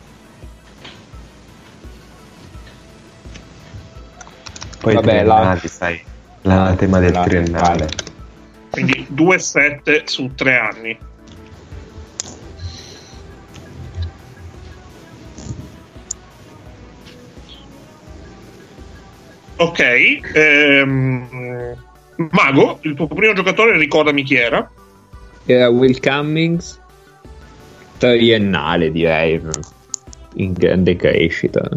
Poi Vabbè, la- sai, la tema del la- triennale. Quindi 2,7 su 3 anni. Ok, ehm, Mago, il tuo primo giocatore, ricordami chi era. Era Will Cummings. Triennale, direi. In grande crescita.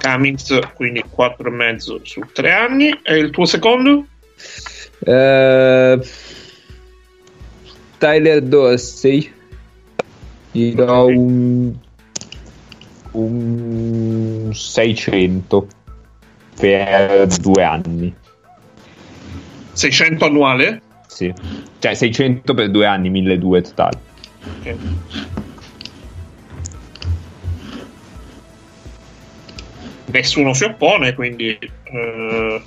Cummings, quindi 4,5 su 3 anni. E il tuo secondo? Eh, Tyler Dorsey. Gli do un, un 600 per due anni. 600 annuale? Sì. Cioè 600 per due anni, 1200 totale. Ok. Nessuno si oppone, quindi... eh,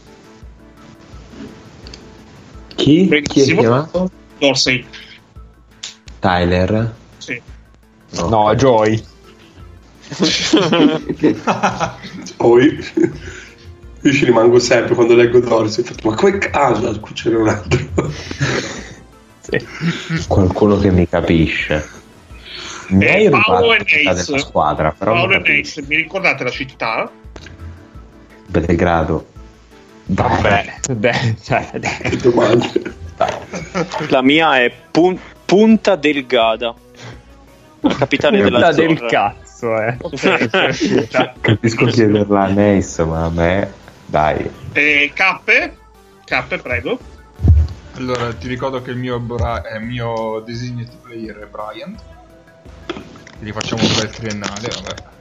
Chi? Chi è Benissimo. chiamato? Dorsey, Tyler? sì. No, Joy. <laughs> Poi io ci rimango sempre quando leggo Dorsey. Ma come caso? Ah, qui c'era un altro. Sì. Qualcuno che mi capisce. Mi Eh, Paolo e della squadra, però Paolo e. Nace, mi ricordate la città? Belgrado. Vabbè, beh, cioè. La mia è Pun- Punta Delgada, la capitale Punta della del Zorra. cazzo, eh. <laughs> Capisco chiederla a Nace, ma a me... Dai. E Cappe? Cappe, prego. Allora, ti ricordo che il mio, Bra- eh, il mio designated player è Brian. Gli facciamo un bel triennale, vabbè.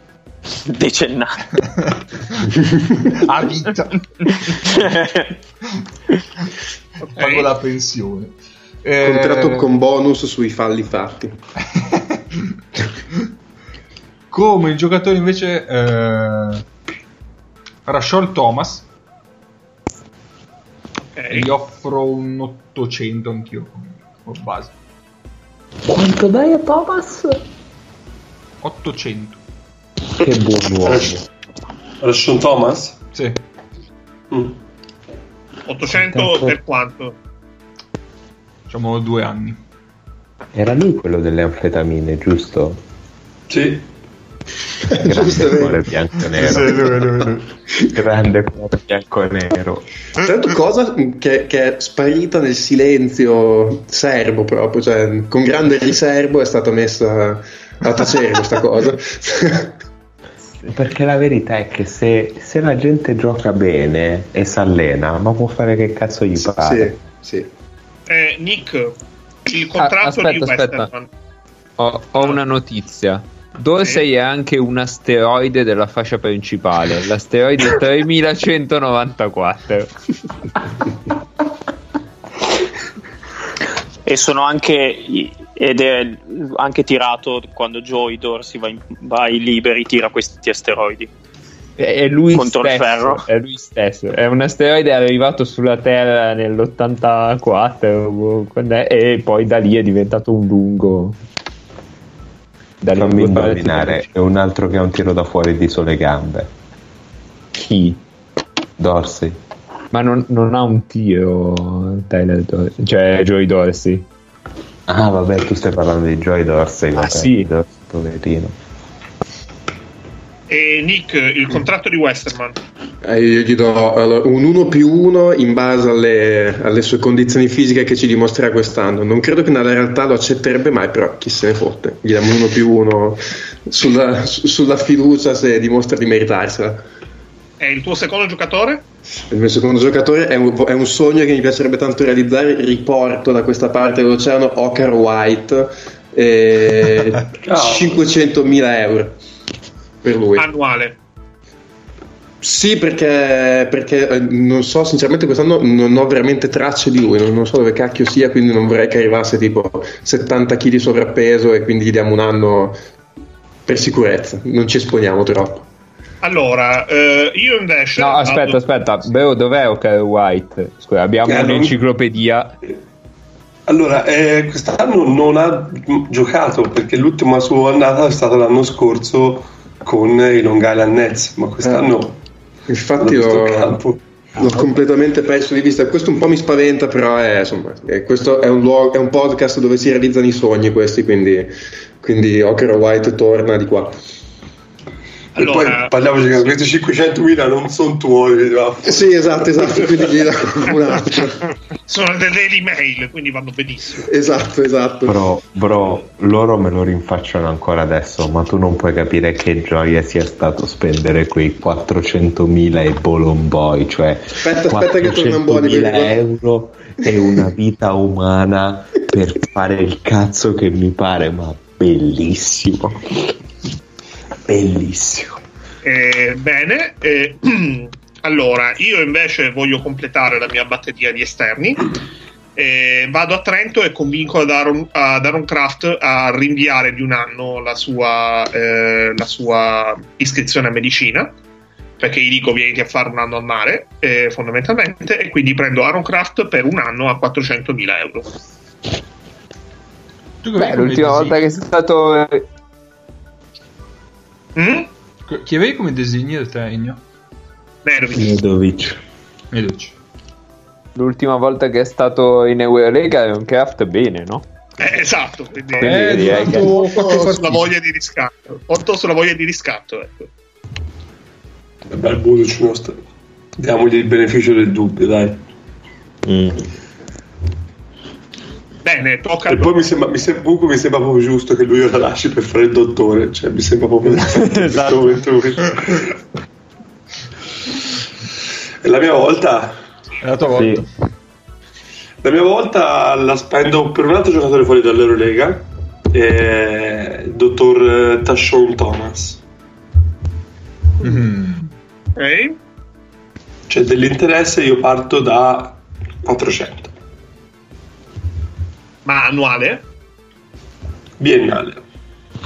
<laughs> Decennale. <laughs> A vita. <laughs> Pago la pensione. Eh, Contratto con bonus sui falli fatti. Come il giocatore invece eh, Rashol Thomas e gli offro un 800 anch'io come base. Quanto dai a Thomas? 800. Che buon uomo. Rashon Thomas? Sì. Mm. 800 per quanto? Diciamo due anni. Era lui quello delle anfetamine, giusto? Sì. Grande cuore bianco e nero. Grande cuore bianco e nero. Tanto cosa che, che è sparita nel silenzio serbo proprio, cioè con grande riservo è stata messa a tacere questa cosa. <laughs> Perché la verità è che se, se la gente gioca bene e si allena, ma può fare che cazzo gli sì, pare. sì. Eh, Nick, il contratto Ah, di aspetta, aspetta. Westerman. Ho, ho una notizia. Dorsey è anche un asteroide della fascia principale, l'asteroide 3194. <laughs> E sono anche ed è anche tirato quando Joey Dorsey va, in, va ai liberi, tira questi asteroidi. È lui Contro il stesso, ferro. È lui stesso. È un asteroide arrivato sulla Terra nell'84 boh, e poi da lì è diventato un lungo. Da Fammi indovinare, è un altro che ha un tiro da fuori di sole gambe. Chi? Dorsey. Ma non, non ha un tiro Tyler Dorsey, cioè Joey Dorsey. Ah, vabbè, tu stai parlando di Joy Dorsey. Ah, vabbè, sì. Dorsey, poverino. E Nick, il contratto di Westerman. Eh, io gli do allora, un 1 più 1 in base alle, alle sue condizioni fisiche che ci dimostrerà quest'anno. Non credo che nella realtà lo accetterebbe mai, però chi se ne fotte. Gli diamo un 1 più 1 sulla, su- sulla fiducia se dimostra di meritarsela. È il tuo secondo giocatore? Il mio secondo giocatore è un, è un sogno che mi piacerebbe tanto realizzare. Riporto da questa parte dell'oceano Ocar White, eh, <laughs> Cavolo. 500.000 euro per lui. Annuale. Sì, perché, perché, eh, non so, sinceramente quest'anno non ho veramente tracce di lui, non, non so dove cacchio sia, quindi non vorrei che arrivasse tipo 70 kg di sovrappeso e quindi gli diamo un anno per sicurezza, non ci esponiamo troppo. Allora, eh, io invece. No, aspetta, vado- aspetta. Beh, dov'è OK White? Scusa, abbiamo Eh, non- un'enciclopedia. Allora, eh, quest'anno non ha giocato perché l'ultima sua annata è stata l'anno scorso con i Long Island Nets, ma quest'anno Infatti l'ho visto ho, l'ho completamente perso di vista, questo un po' mi spaventa, però è, insomma, eh, questo è un, luogo- è un podcast dove si realizzano i sogni questi, quindi, quindi Ocar White torna di qua. Allora- poi parliamoci che questi 500.000 non sono tuoi. no? Eh, Sì, esatto, esatto, <laughs> quindi gli dà un altro. Sono delle email, quindi vanno benissimo. Esatto, esatto. Bro, bro, loro me lo rinfacciano ancora adesso, ma tu non puoi capire che gioia sia stato spendere quei 400.000 e Bolomboy, cioè Aspetta, aspetta che torna un po' di 400.000 quello. euro e una vita umana per fare il cazzo che mi pare, ma bellissimo. Bellissimo. Eh, bene, eh, <clears throat> allora io invece voglio completare la mia batteria di esterni. Eh, vado a Trento e convinco ad Aaron, ad Aaron Craft a rinviare di un anno la sua, eh, la sua iscrizione a medicina perché gli dico vieni a fare un anno al mare eh, fondamentalmente e quindi prendo Aaron Craft per un anno a 400.000 euro Tu che Beh, l'ultima volta che sei stato. Mm? Chi avevi come designi del Tegno? Nerovic. Nedovic. Vedoci. L'ultima volta che è stato in Eurolega è un craft bene, no? Eh, esatto quindi Quindi Eh, direi che- sulla voglia di riscatto porto sulla voglia di riscatto ecco. Bel Buduc nostro. Diamogli il beneficio del dubbio, dai. Mm. Bene tocca a E poi mi sembra, mi sembra, comunque mi sembra proprio giusto che lui la lasci per fare il dottore, cioè mi sembra proprio <laughs> Esatto. E la mia volta, È la tua volta. Sì. la mia volta la spendo per un altro giocatore fuori dall'Eurolega, eh, il dottor Tashon Thomas. Mhm. Ok. Cioè dell'interesse io parto da 400, ma annuale biennale.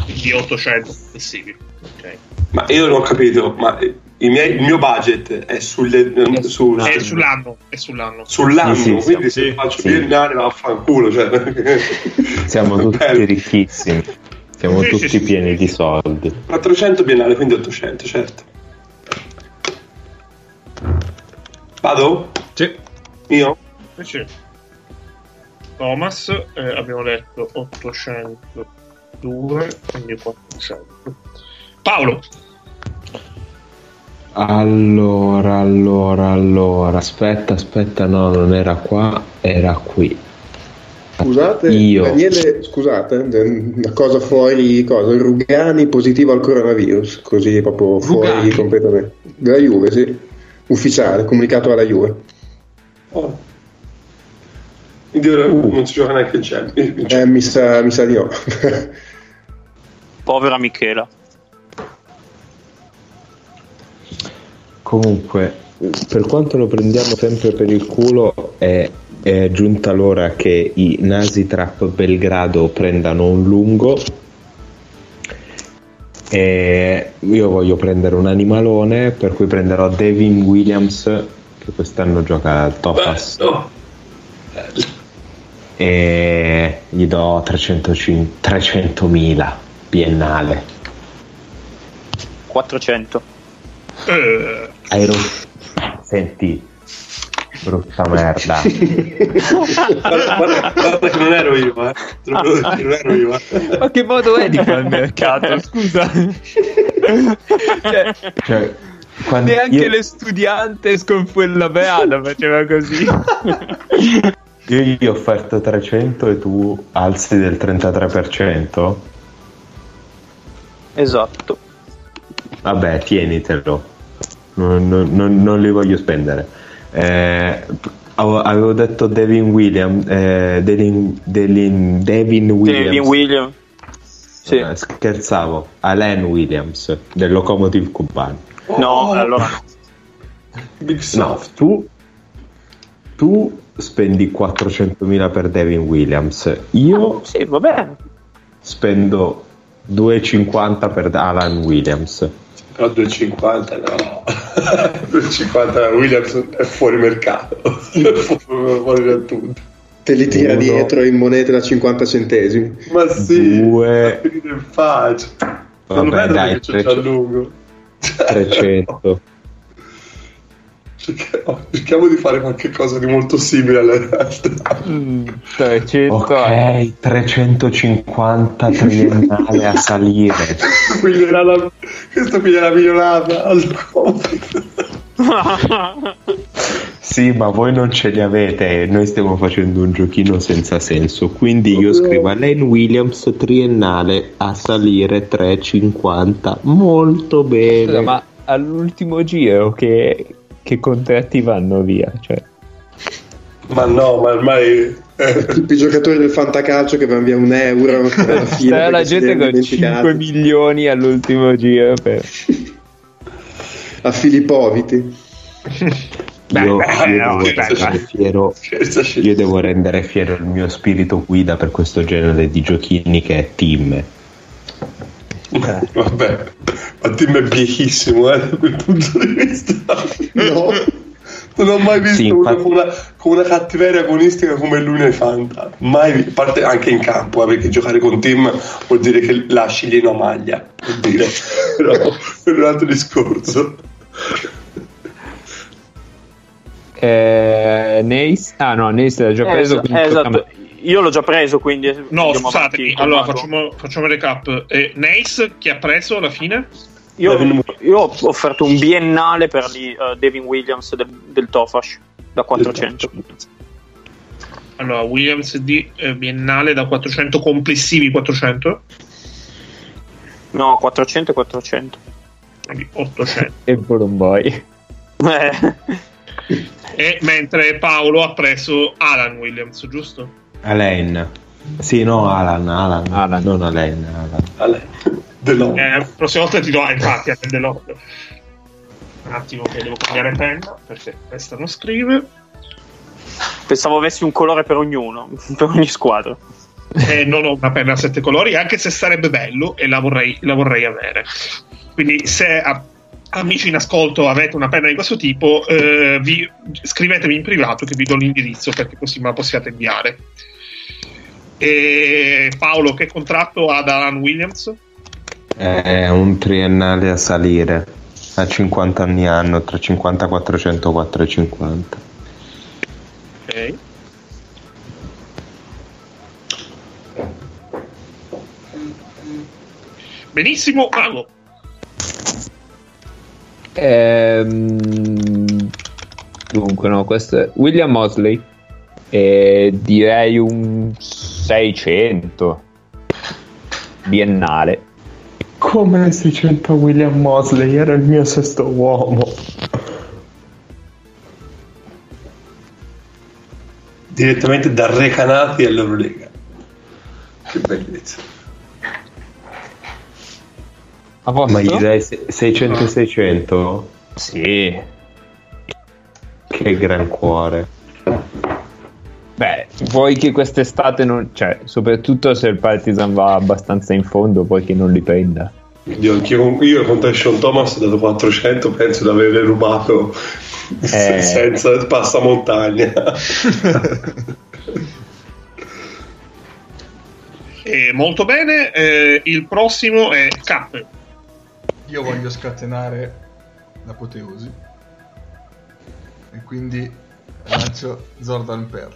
di 800 complessivi ok Ma io non ho capito, ma i miei- il mio budget è sulle, su- è sull'anno è sull'anno sull'anno, Sì, sì, quindi sì. se faccio Sì. biennale vaffanculo. Cioè. Siamo <laughs> tutti Bello. ricchissimi. Siamo Sì, sì, tutti sì, pieni sì. di soldi. 400 biennale, quindi 800, certo. Vado? Sì. Io? invece Thomas eh, abbiamo detto 802 quindi 400 Paolo Allora, allora, allora, aspetta, aspetta, no, non era qua, era qui. Scusate, Io. Daniele, scusate, una cosa fuori, cosa, Rugani positivo al coronavirus, così proprio fuori Rugani? completamente. Della Juve, sì, ufficiale, comunicato alla Juve. Oh. Quindi ora non si gioca neanche il Champions. Eh, mi sa, mi sa di no. Povera Michela. Comunque, per quanto lo prendiamo sempre per il culo, è, è giunta l'ora che i Nasi Trap Belgrado prendano un lungo. E io voglio prendere un animalone, per cui prenderò Devin Williams, che quest'anno gioca al Tofas, Bello. E gli do 305 300.000 biennale. 400. Eh, Hai rotto- Senti, brutta merda. <laughs> Guarda, guarda- guarda che non ero io, eh. Non ero io. eh. Ma che modo è di fare il mercato? Scusa. cioè, Cioè, neanche io- l'estudiante sconfuellaveano faceva così. <laughs> Io gli ho offerto 300 e tu alzi del 33%? Esatto. Vabbè, tienitelo. Non, non- non- non li voglio spendere. Eh, avevo detto Devin Williams. Eh, Devin, Devin- Devin Williams. Devin Williams. Sì. Eh, scherzavo. Alain Williams del Locomotive Cuban. No, Oh, allora Big No, Soft. tu, tu spendi 400.000 per Devin Williams. Io sì, va bene. spendo 2,50 per Alan Williams. Però 2,50 no. <laughs> 2,50 Williams è fuori mercato. <laughs> È fuori, fuori da tutto. Te li tira Uno. dietro in monete da 50 centesimi. Ma sì, Due. in faccia. Non Vabbè, vedo dai, che c'è 300. Gianluco. 300. Cerchiamo, cerchiamo di fare qualche cosa di molto simile alla realtà. Mm, 300 Ok, 350 triennale a salire. <laughs> La, questo piglierà la milionata al Covid. Sì, ma voi non ce li avete e noi stiamo facendo un giochino senza senso. Quindi io scrivo Alain Williams triennale a salire 350. Molto bene. Ma all'ultimo giro che, che contratti vanno via? Cioè, Ma no, ma ormai eh, Tutti i giocatori del fantacalcio che vanno via un euro alla fine <laughs> Sarà la gente con 5 dimenticati. milioni all'ultimo giro per... <laughs> a Filippoviti. Beh, io, beh, io no, devo beh, fiero, io devo rendere fiero il mio spirito guida per questo genere di giochini che è team. <laughs> Vabbè, ma Tim è viechissimo eh, da quel punto di vista. No. <laughs> Non ho mai visto Sì, uno infatti- con una, con una cattiveria agonistica come lui nei Fanta. Mai a parte anche in campo, eh, perché giocare con Tim vuol dire che lasci lì una maglia. Vuol dire, <laughs> però per un altro discorso. Eh, Nace? Ah no, Nace l'ha già preso. Esa- quindi tocca a me. esatto. Io l'ho già preso, quindi no, scusatemi, allora facciamo, facciamo il recap. Eh, Nace, chi ha preso alla fine? Io, io ho offerto un biennale per lì, eh, Devin Williams del, del Tofash da 400. Allora, Williams di eh, biennale da 400 complessivi 400, No, 400 e 400. quindi 800. E Boy. Eh, <laughs> E mentre Paolo ha preso Alan Williams, giusto? Alain. Sì, no, Alan, Alan. Alan. Non Alain, Alan. Long. Eh, la prossima volta ti do ah, infatti a Pendelò. Un attimo che devo cambiare penna perché questa non scrive. pensavo avessi un colore per ognuno, <laughs> per ogni squadra. Eh, non ho una penna a sette colori, anche se sarebbe bello e la vorrei, la vorrei avere. Quindi, se a- amici in ascolto avete una penna di questo tipo, eh, vi, scrivetemi in privato che vi do l'indirizzo perché così me la possiate inviare. E Paolo, che contratto ha da Alan Williams? È un triennale a salire. A 50 anni anno, tra 50, 400, 450. Ok. Benissimo, Mago. Ehm, dunque, no, questo è William Mosley. E direi un 600 biennale. Come 600 William Mosley? Era il mio sesto uomo. Direttamente da Recanati all'Eurolega. Che bellezza. A posto? Ma gli dai se- 600 e 600? Sì. Che gran cuore. Beh, vuoi che quest'estate non... Cioè, soprattutto se il Partizan va abbastanza in fondo, poi che non li prenda. Io, anch'io, io contro Sean Thomas ho dato 400, penso di averle rubato Eh. senza passamontagna. <laughs> E molto bene, eh, il prossimo è Cap. Io voglio scatenare l'apoteosi. E quindi lancio Jordan Pearl.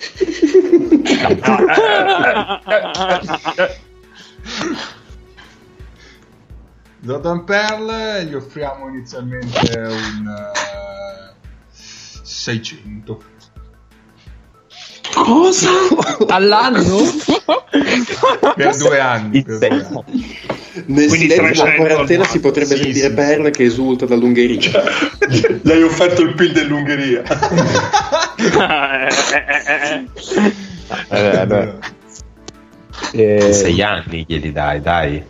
<laughs> Jordan Pearl gli offriamo inizialmente un eh, 600. Cosa? All'anno? Per due anni. Per due anni. Nel Quindi silenzio della 300 quarantena si potrebbe Sì, sentire sì. Perla che esulta dall'Ungheria. <laughs> Gli hai offerto il PIL dell'Ungheria. <laughs> Eh, vabbè. Eh, Sei anni glieli dai, dai.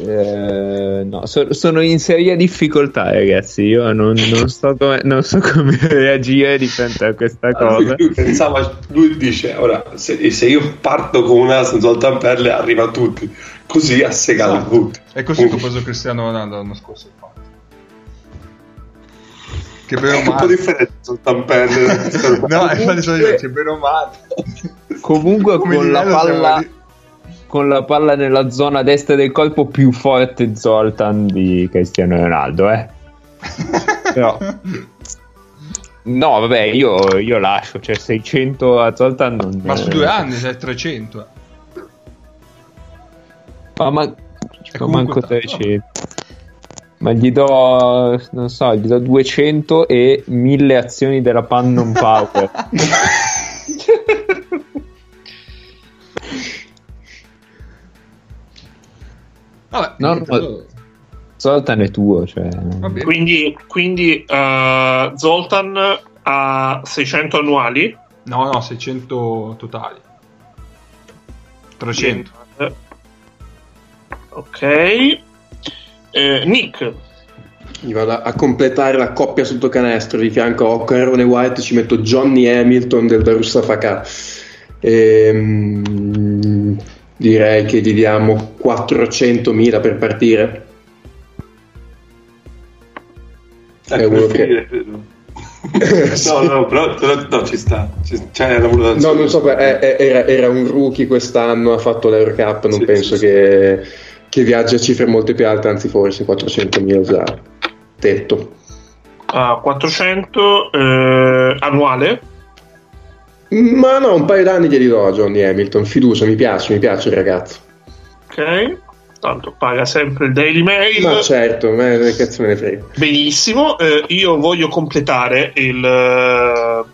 Eh, no, so- sono in seria difficoltà, ragazzi. Io non, non so come, non so come <laughs> reagire di fronte a questa cosa. Lui pensava, lui dice, ora, se, se io parto con una Zoltan Perle arriva a tutti, così ha segato Esatto. tutti. E così che ho preso Cristiano Ronaldo l'anno scorso. infatti. Che bene o Che un po' male. differente Perle. <laughs> No, infatti sono io, che bene o male. Comunque con la, palla, lì. Con la palla nella zona destra del corpo più forte Zoltan di Cristiano Ronaldo, eh. <laughs> Però- No, vabbè, io, io lascio, cioè 600 a Zoltan non... Ma su due anni sei 300. eh. Ma, ma, manco tanto. 300. Ma gli do, non so, gli do 200 e 1000 azioni della Pan non power. <laughs> Vabbè, No, no, Zoltan è tuo, cioè... Quindi, quindi eh, Zoltan ha 600 annuali. No, no, 600 totali. 300. Eh, Ok. Eh, Nick, Io vado a- a completare la coppia sotto canestro di fianco a Occarone White ci metto Johnny Hamilton del Darussafaka Ehm, direi che gli diamo 400.000 per partire È uno che- <laughs> no, no, però, però- no, ci sta. Ci, c'è la valutazione. no non so è- è- era, era un rookie quest'anno ha fatto l'Eurocup non Sì, penso sì, sì. che, che viaggi a cifre molto più alte anzi forse 400.000 già tetto ha 400 eh, annuale. Ma no un paio d'anni glieli do a Johnny Hamilton fiducia mi piace mi piace il ragazzo Ok. Tanto paga sempre il Daily Mail. Ma certo, che cazzo me ne frega. Benissimo, eh, io voglio completare il, eh,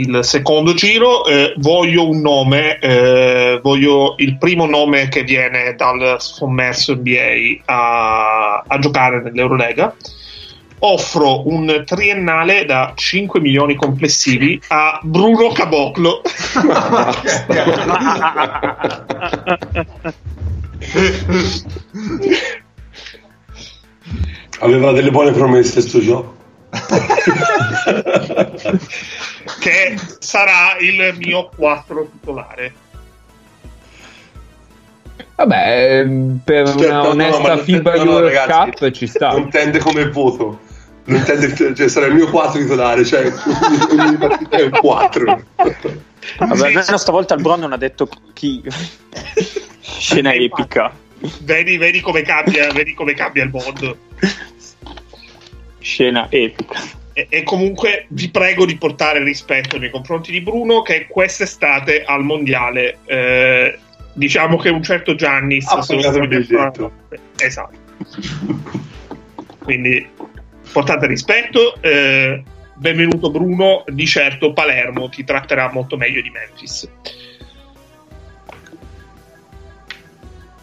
il secondo giro, eh, voglio un nome, eh, voglio il primo nome che viene dal sommerso NBA a, a giocare nell'Eurolega. Offro un triennale da 5 milioni complessivi a Bruno Caboclo. Aveva delle buone promesse sto gioco. che sarà il mio 4 titolare. Vabbè, ehm, per Cioè, una no, no, onesta non- FIBA no, no, Euro ragazzi, Cup ci sta. Non tende come voto. Non tende, cioè, sarà il mio 4 titolare, cioè ogni partita è un 4. Vabbè, almeno stavolta il Bron non ha detto chi. Scena epica. Vedi, vedi come cambia, vedi come cambia il mondo. Scena epica. E, e comunque vi prego di portare rispetto nei confronti di Bruno che quest'estate al mondiale eh, diciamo che un certo Giannis Ha lo pagato il biglietto. esatto Quindi portate rispetto. eh, benvenuto Bruno, di certo Palermo ti tratterà molto meglio di Memphis.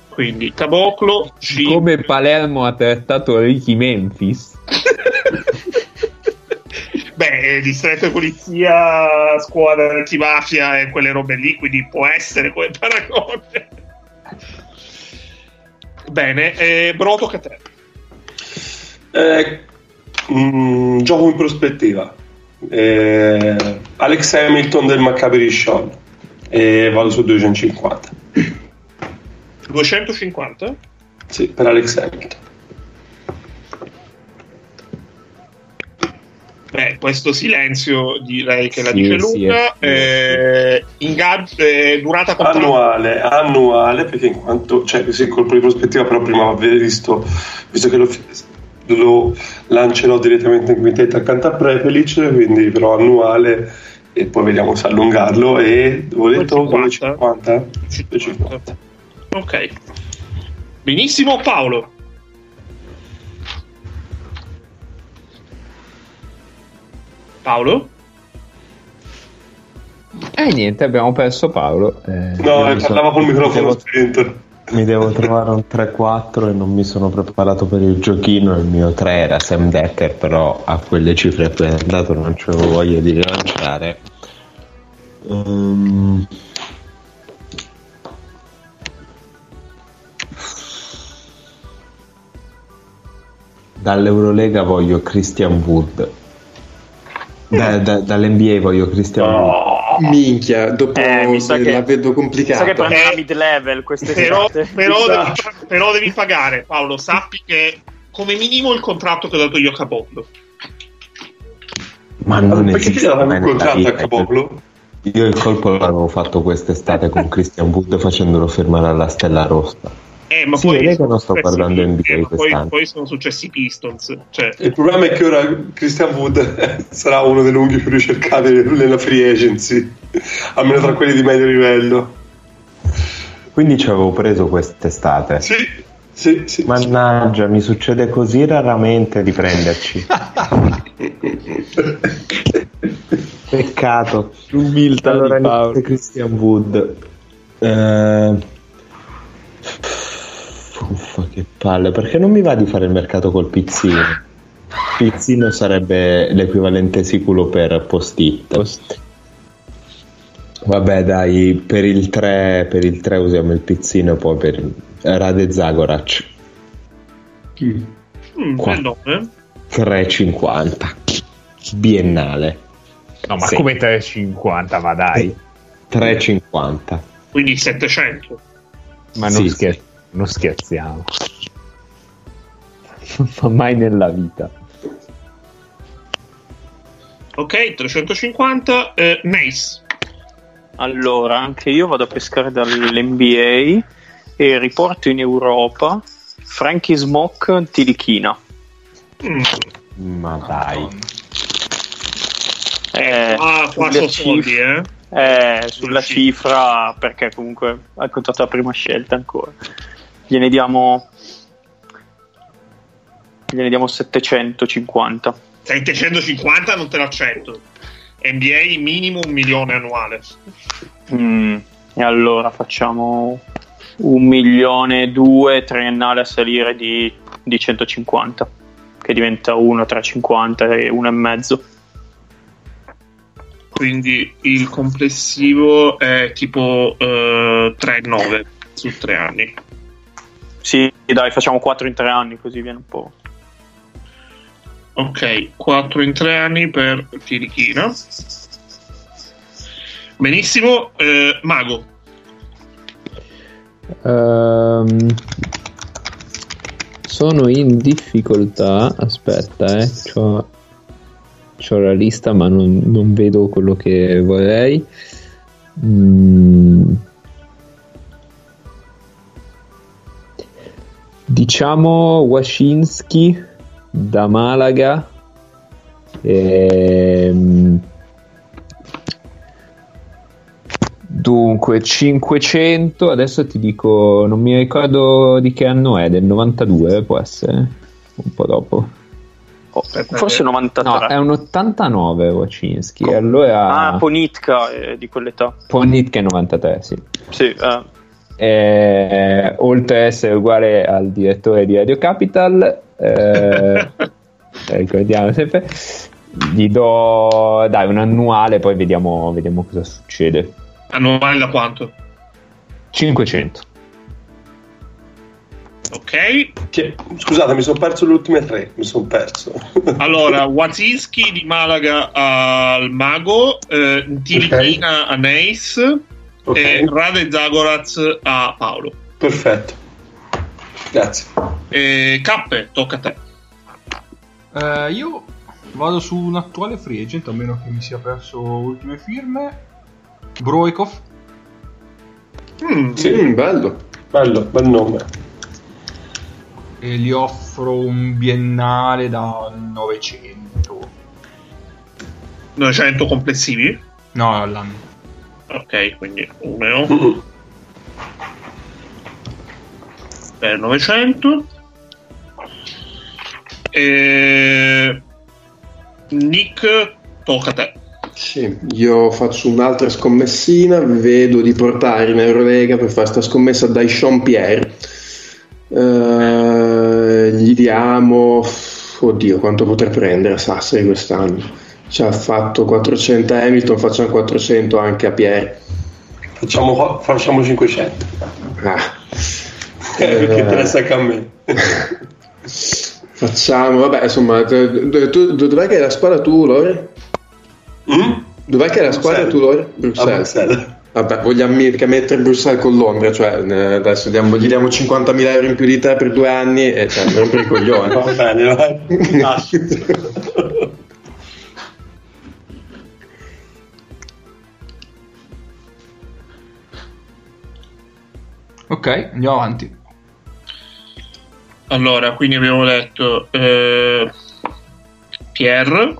Quindi Caboclo, ci- Come Palermo ha trattato Ricky Memphis. <laughs> Beh, eh, distretto di polizia, squadra antimafia e quelle robe lì, quindi può essere come paragone. Bene, eh, Bro, tocca a te. Eh, mm, gioco in prospettiva. Eh, Alex Hamilton del Maccabi Sean e vado su 250. 250? Sì, per Alex Hamilton. Beh, questo silenzio direi che la Sì, dice lunga. sì. Eh, ingaggio, eh, durata contratto. Annuale, annuale, perché in quanto, cioè, sì, colpo di prospettiva, però prima avevo visto, visto che lo, lo lancerò direttamente in quintetta accanto a Prepelic, quindi però annuale, e poi vediamo se allungarlo, e ho detto 250? 250? 250. Ok. Benissimo, Paolo. Paolo? E niente, abbiamo perso Paolo. Eh, No, eh, parlava so- col microfono spento. Mi devo trovare un 3-4 e non mi sono preparato per il giochino. Il mio 3 era Sam Decker, però a quelle cifre appena andato non c'avevo voglia di rilanciare. Ehm, Dall'Eurolega voglio Christian Wood. Da- da- dall'NBA voglio Christian Wood. Minchia, dopo Eh, mi sa che- la vedo Mi sa complicata. che prenderà Eh, mid-level queste Però, però, Chissà. devi, però devi pagare, Paolo. Sappi che come minimo il contratto che ho dato io a Caboclo. Ma non Perché ti esiste dava mai un contratto a. Caboclo? Io il colpo l'avevo fatto quest'estate con Christian Wood facendolo fermare alla Stella Rossa. Eh, ma Sì, poi, vedete che non sto guardando NBA eh, poi, quest'anno. poi sono successi i Pistons. Cioè, Il problema è che ora Christian Wood <laughs> sarà uno dei lunghi più ricercati nella free agency, almeno tra quelli di medio livello. Quindi ci avevo preso quest'estate. Sì, sì, sì. Mannaggia, mi succede così raramente di prenderci. <laughs> Peccato. L'umiltà Allora, di Paolo. Christian Wood. Eh, Uffa, che palle, perché non mi va di fare il mercato col pizzino? Pizzino sarebbe l'equivalente siculo per post-it. Vabbè, dai, per il 3, per il 3 usiamo il pizzino, poi per il Rade Zagorac mm, nome. 3,50 biennale. No, ma Sì. come 3,50, ma dai. 3,50. Quindi 700. Ma non, Sì, scher- non scherziamo. <laughs> Ma mai nella vita. Ok, 350. Eh, Nace. Allora, anche io vado a pescare dall'NBA e riporto in Europa Frankie Smoke Tilichina. Mm. Ma dai. Eh, ah, qua sono soldi, eh. eh, sulla cifra, perché comunque ha contato la prima scelta ancora. Gliene diamo, gliene diamo 750. 750 non te l'accetto. NBA minimo un milione annuale. Mm, e allora facciamo un milione e due triennale a salire di, di 150 che diventa 1 tra 50 e uno e mezzo Quindi il complessivo è tipo eh, 3,9 su tre anni. Sì dai facciamo 4 in 3 anni così viene un po' Ok, 4 in 3 anni per Tirichina. Benissimo, eh, Mago. Ehm, sono in difficoltà. Aspetta, eh. C'ho, c'ho la lista, ma non, non vedo quello che vorrei. Mm. Diciamo Wasinski da Malaga. Ehm, Dunque, 500, adesso ti dico, non mi ricordo di che anno è, del 92 può essere, un po' dopo. Oh, forse 93. No, è un 89 Wacinski, e allora... Ah, Ponitka è di quell'età. Ponitka è 93, sì. Sì, eh. Eh, oltre a essere uguale al direttore di Radio Capital, <laughs> eh, ricordiamo sempre, gli do dai un annuale, poi vediamo, vediamo cosa succede. Annuale da quanto? 500. Ok. Che- scusate, mi sono perso le ultime tre. Mi sono perso. <laughs> Allora, Wazinski di Malaga al Mago, eh, Tilichina a Neis Ok. e Rade Zagoraz a Paolo. Perfetto. Grazie. E Cappe, tocca a te. Eh, io vado su un attuale free agent, a meno che mi sia perso ultime firme. Broikov. Mm, Sì. Mm, bello. Bello, bel nome. E gli offro un biennale da 900. 900 complessivi. No, all'anno. Ok, quindi 1 Mm. per 900. E... Nick, tocca a te. Sì, io faccio un'altra scommessina, vedo di portare in Eurolega per fare sta scommessa dai Sean Pierre. Eh, gli diamo, oddio, quanto potrà prendere a Sassari quest'anno? Ci ha fatto 400 a Hamilton, facciamo 400 anche a Pierre. Facciamo, facciamo 500. Ah. Eh, che Eh. interessa anche a me. <laughs> Facciamo, vabbè, insomma, tu, dov'è che è la squadra tu, Lore? Mm? Dov'è che è la squadra Bruxelles. tu, Lore? A Bruxelles. Bruxelles. Vabbè, vogliamo mica mettere Bruxelles con Londra, cioè eh, adesso diamo- gli diamo 50.000 euro in più di te per due anni e cioè, non per i coglioni. <laughs> Va bene, vai. <laughs> Ok, andiamo avanti. Allora, quindi abbiamo detto eh, Pierre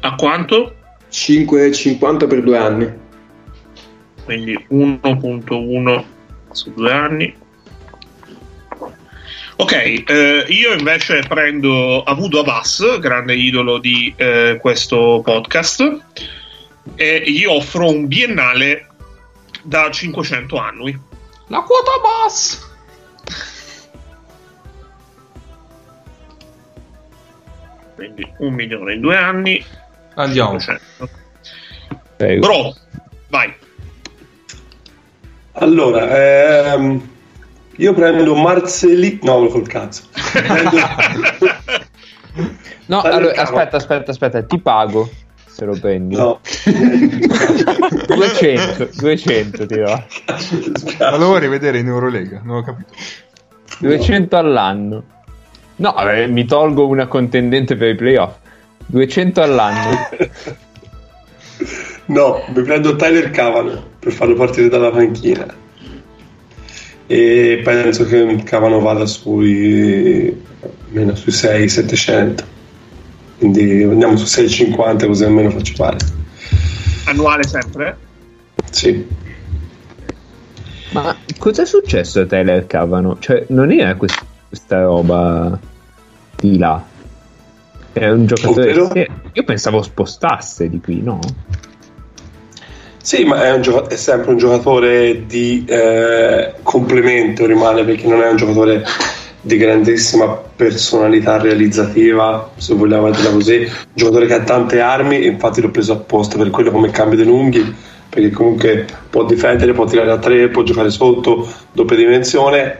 a quanto? 5,50 per due anni. Quindi 1.1 su due anni. Ok, eh, io invece prendo Avudo Abbas, grande idolo di eh, questo podcast, e gli offro un biennale da 500 annui. La quota bassa. Quindi un milione in due anni. Andiamo. 500. Prego. Bro, vai. Allora, ehm, io prendo Marcelli. No, col cazzo. <laughs> Prendo- No, allora, aspetta, aspetta, aspetta, ti pago se lo prendi. No. <laughs> 200, 200 ti do. Ma lo vuoi rivedere in Eurolega? Non ho capito. 200 all'anno. No, eh, mi tolgo una contendente per i playoff. 200 all'anno. <laughs> No, mi prendo Tyler Cavano per farlo partire dalla panchina. E penso che Cavano vada sui almeno sui 6-700. Quindi andiamo su 6,50 così almeno faccio fare. Annuale sempre? Sì. Ma cos'è successo a Tyler Cavano? Cioè, non era quest- questa roba di là. È un giocatore. Ovvero? che- Io pensavo spostasse di qui, no? Sì, ma è, un gioca- è sempre un giocatore di eh, complemento, rimane perché non è un giocatore di grandissima personalità realizzativa, se vogliamo dirla così. Un giocatore che ha tante armi, infatti l'ho preso apposta per quello come cambio dei lunghi, perché comunque può difendere, può tirare a tre, può giocare sotto, doppia dimensione,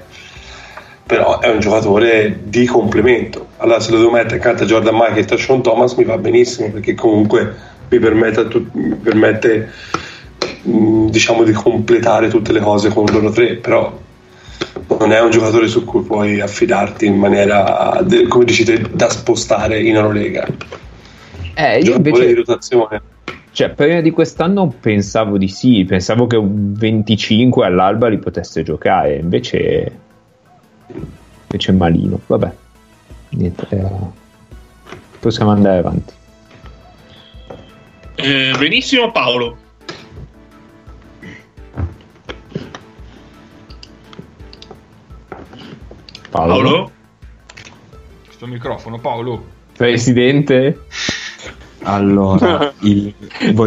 però è un giocatore di complemento. Allora se lo devo mettere accanto a Jordan Michael e a Sean Thomas mi va benissimo, perché comunque mi permette, mi permette diciamo di completare tutte le cose con loro tre, però non è un giocatore su cui puoi affidarti in maniera, come dicete, da spostare in Eurolega. Eh, io Giocatore di invece. rotazione. Cioè, prima di quest'anno pensavo di sì, pensavo che un 25 all'alba li potesse giocare, invece. Invece è malino. Vabbè, niente. eh, Possiamo andare avanti. Eh, benissimo Paolo. Paolo? Paolo? Questo microfono, Paolo. Presidente? Allora, <laughs> il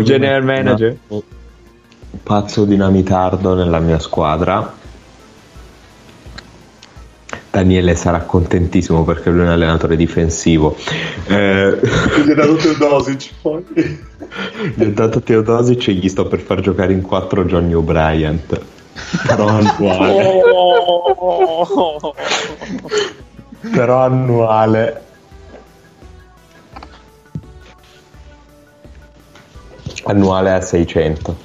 General manager? Un pazzo dinamitardo nella mia squadra. Daniele sarà contentissimo perché lui è un allenatore difensivo. Eh, Gli ha dato Teodosic poi. gli ho dato Teodosic e gli sto per far giocare in 4 Johnny O'Brien. Però annuale. Oh. <laughs> Però annuale. Annuale a 600.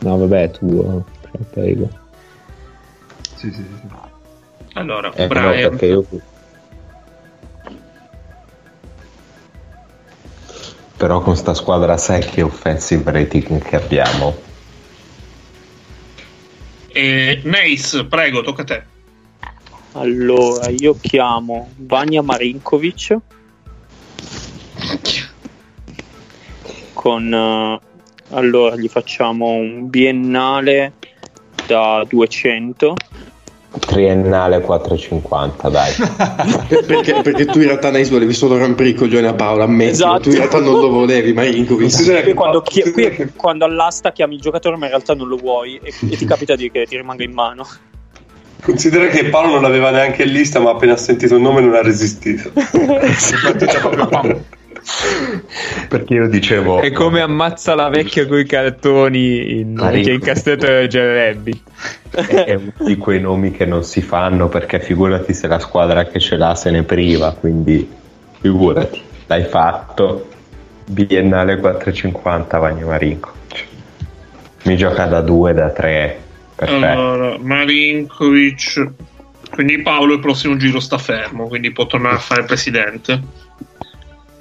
No, vabbè, è tuo. cioè, prego. Sì, sì, sì. sì. Allora, Eh, no, Brian. perché io... Però con sta squadra sai che offensive rating che abbiamo. E Nace, prego, tocca a te. Allora, io chiamo Vania Marinkovic con eh, allora gli facciamo un biennale da 200 Triennale 450, dai. Per- <laughs> perché, perché tu in realtà Nice volevi solo rompere i coglioni a Paolo, ammetti, Esatto. tu in realtà non lo volevi, ma Rinkovic. Considera qui che quando, chi- qui è quando all'asta chiami il giocatore ma in realtà non lo vuoi e, e ti capita di che ti rimanga in mano Considera che Paolo non l'aveva neanche in lista, ma appena ha sentito il nome non ha resistito. <laughs> Perché io dicevo... È come ammazza la vecchia coi cartoni in, che è incastrato da Joe Rabbit. è uno di quei nomi che non si fanno perché figurati se la squadra che ce l'ha se ne priva, quindi figurati, l'hai fatto. Biennale 450 Vagno Marinko. Mi gioca da 2, da 3. Perfetto. Allora, Marinkovic. Quindi Paolo il prossimo giro sta fermo, quindi può tornare a fare presidente.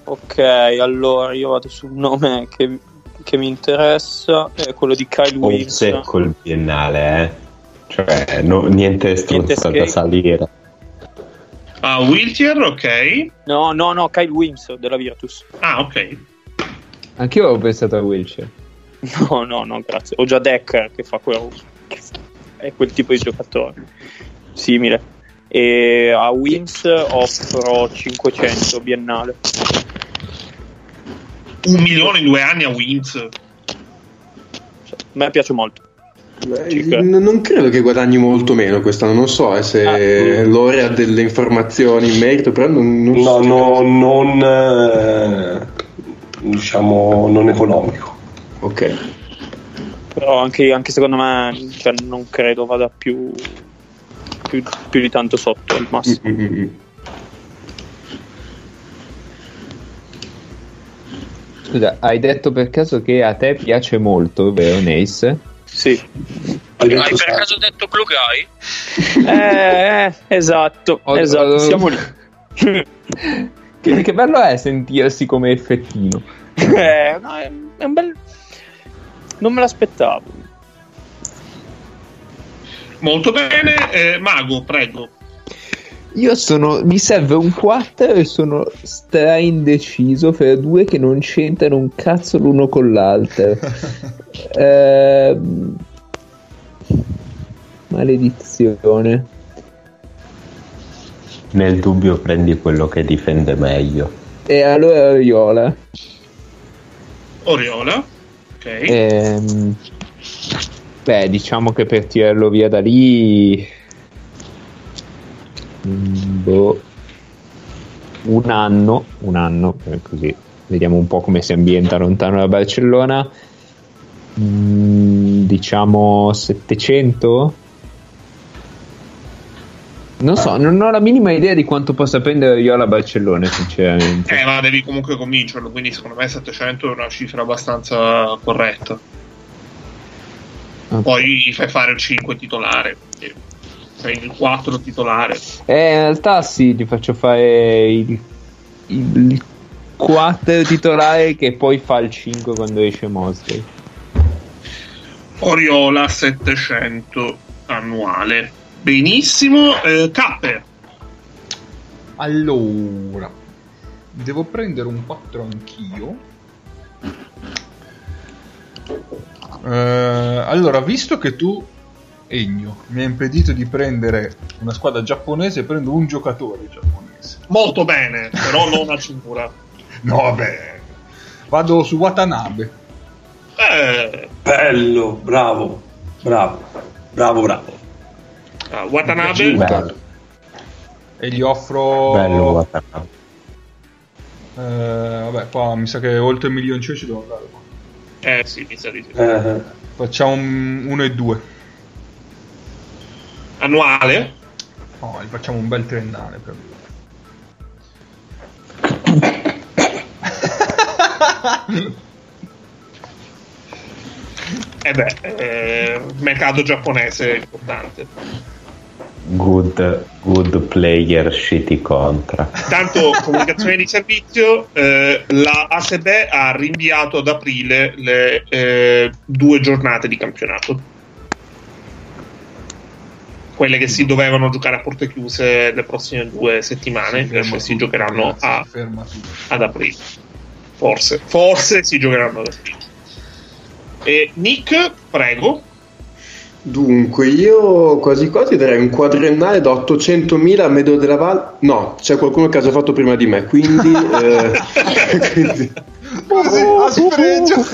Ok allora io vado sul nome che, che mi interessa è quello di Kyle Un Wills secco il biennale, eh. Cioè, no- niente struzza da salire. Ah, Wiltier, ok. no no no Kyle Wims della Virtus Ah, ok. Anch'io avevo pensato a Wilshire. <laughs> no no no grazie ho già Decker che fa quello è quel tipo di giocatore simile e a Wims offro 500 biennale Un milione in due anni a Wins. Cioè, a me piace molto Eh, n- Non credo che guadagni molto meno quest'anno, non so eh, se Lore ha delle informazioni in merito, però non, non No, so. no, non eh, diciamo non economico. Ok. però anche, anche secondo me cioè, non credo vada più, più, più di tanto sotto al massimo Mm, mm, mm. Scusa, hai detto per caso che a te piace molto, vero Nace? sì Hai per sai. caso detto Blue Guy? eh, eh, esatto, Ho- esatto ho- siamo lì <laughs> Che, che bello è sentirsi come effettino. <laughs> Eh, no, è, è un bel non me l'aspettavo Molto bene. Eh, Mago, prego. Io sono. Mi serve un 4 e sono stra indeciso fra due che non c'entrano un cazzo l'uno con l'altro. <laughs> Ehm, maledizione. Nel dubbio prendi quello che difende meglio. E allora Riola. Oriola. Ok. Ehm, beh, diciamo che per tirarlo via da lì. mm, Boh. Un anno, un anno, eh, così vediamo un po' come si ambienta lontano da Barcellona. Mm, diciamo 700? Non so, non ho la minima idea di quanto possa prendere Riola a Barcellona, sinceramente. Eh, ma devi comunque convincerlo, quindi secondo me 700 è una cifra abbastanza corretta. Ok. Poi gli fai fare il 5 titolare, e fai il 4 titolare. Eh, in realtà sì, ti faccio fare il, il 4 titolare che poi fa il 5 quando esce Mosley. Oriola 700 annuale. Benissimo, eh, Cappe. Allora, devo prendere un 4 anch'io. Eh, allora, visto che tu Egno mi ha impedito di prendere una squadra giapponese prendo un giocatore giapponese. Molto bene, però non a cintura. <laughs> No, vabbè. Vado su Watanabe. Eh, Bello, bravo, bravo, bravo, bravo. ah, Watanabe, Bello, E gli offro... bello Watanabe. Eh, vabbè, qua mi sa che oltre il milioncino ci devo andare. Eh sì, mi sa di sì. Eh, Facciamo un 1 e 2. Annuale? No, gli facciamo un bel triennale per Eh beh, eh, mercato giapponese è importante. Good, good player, shitty contra. Tanto comunicazione di servizio, eh, la ASB ha rinviato ad aprile le eh, due giornate di campionato. Quelle che si dovevano giocare a porte chiuse le prossime due settimane, invece si giocheranno a, tutto. ad aprile. Forse, forse si giocheranno ad aprile. E Nick, prego. Dunque, io quasi quasi darei un quadriennale da 800.000 a Medio della Valle. No, c'è qualcuno che ha già fatto prima di me, quindi. <laughs> eh, <laughs> quindi- a sfregio.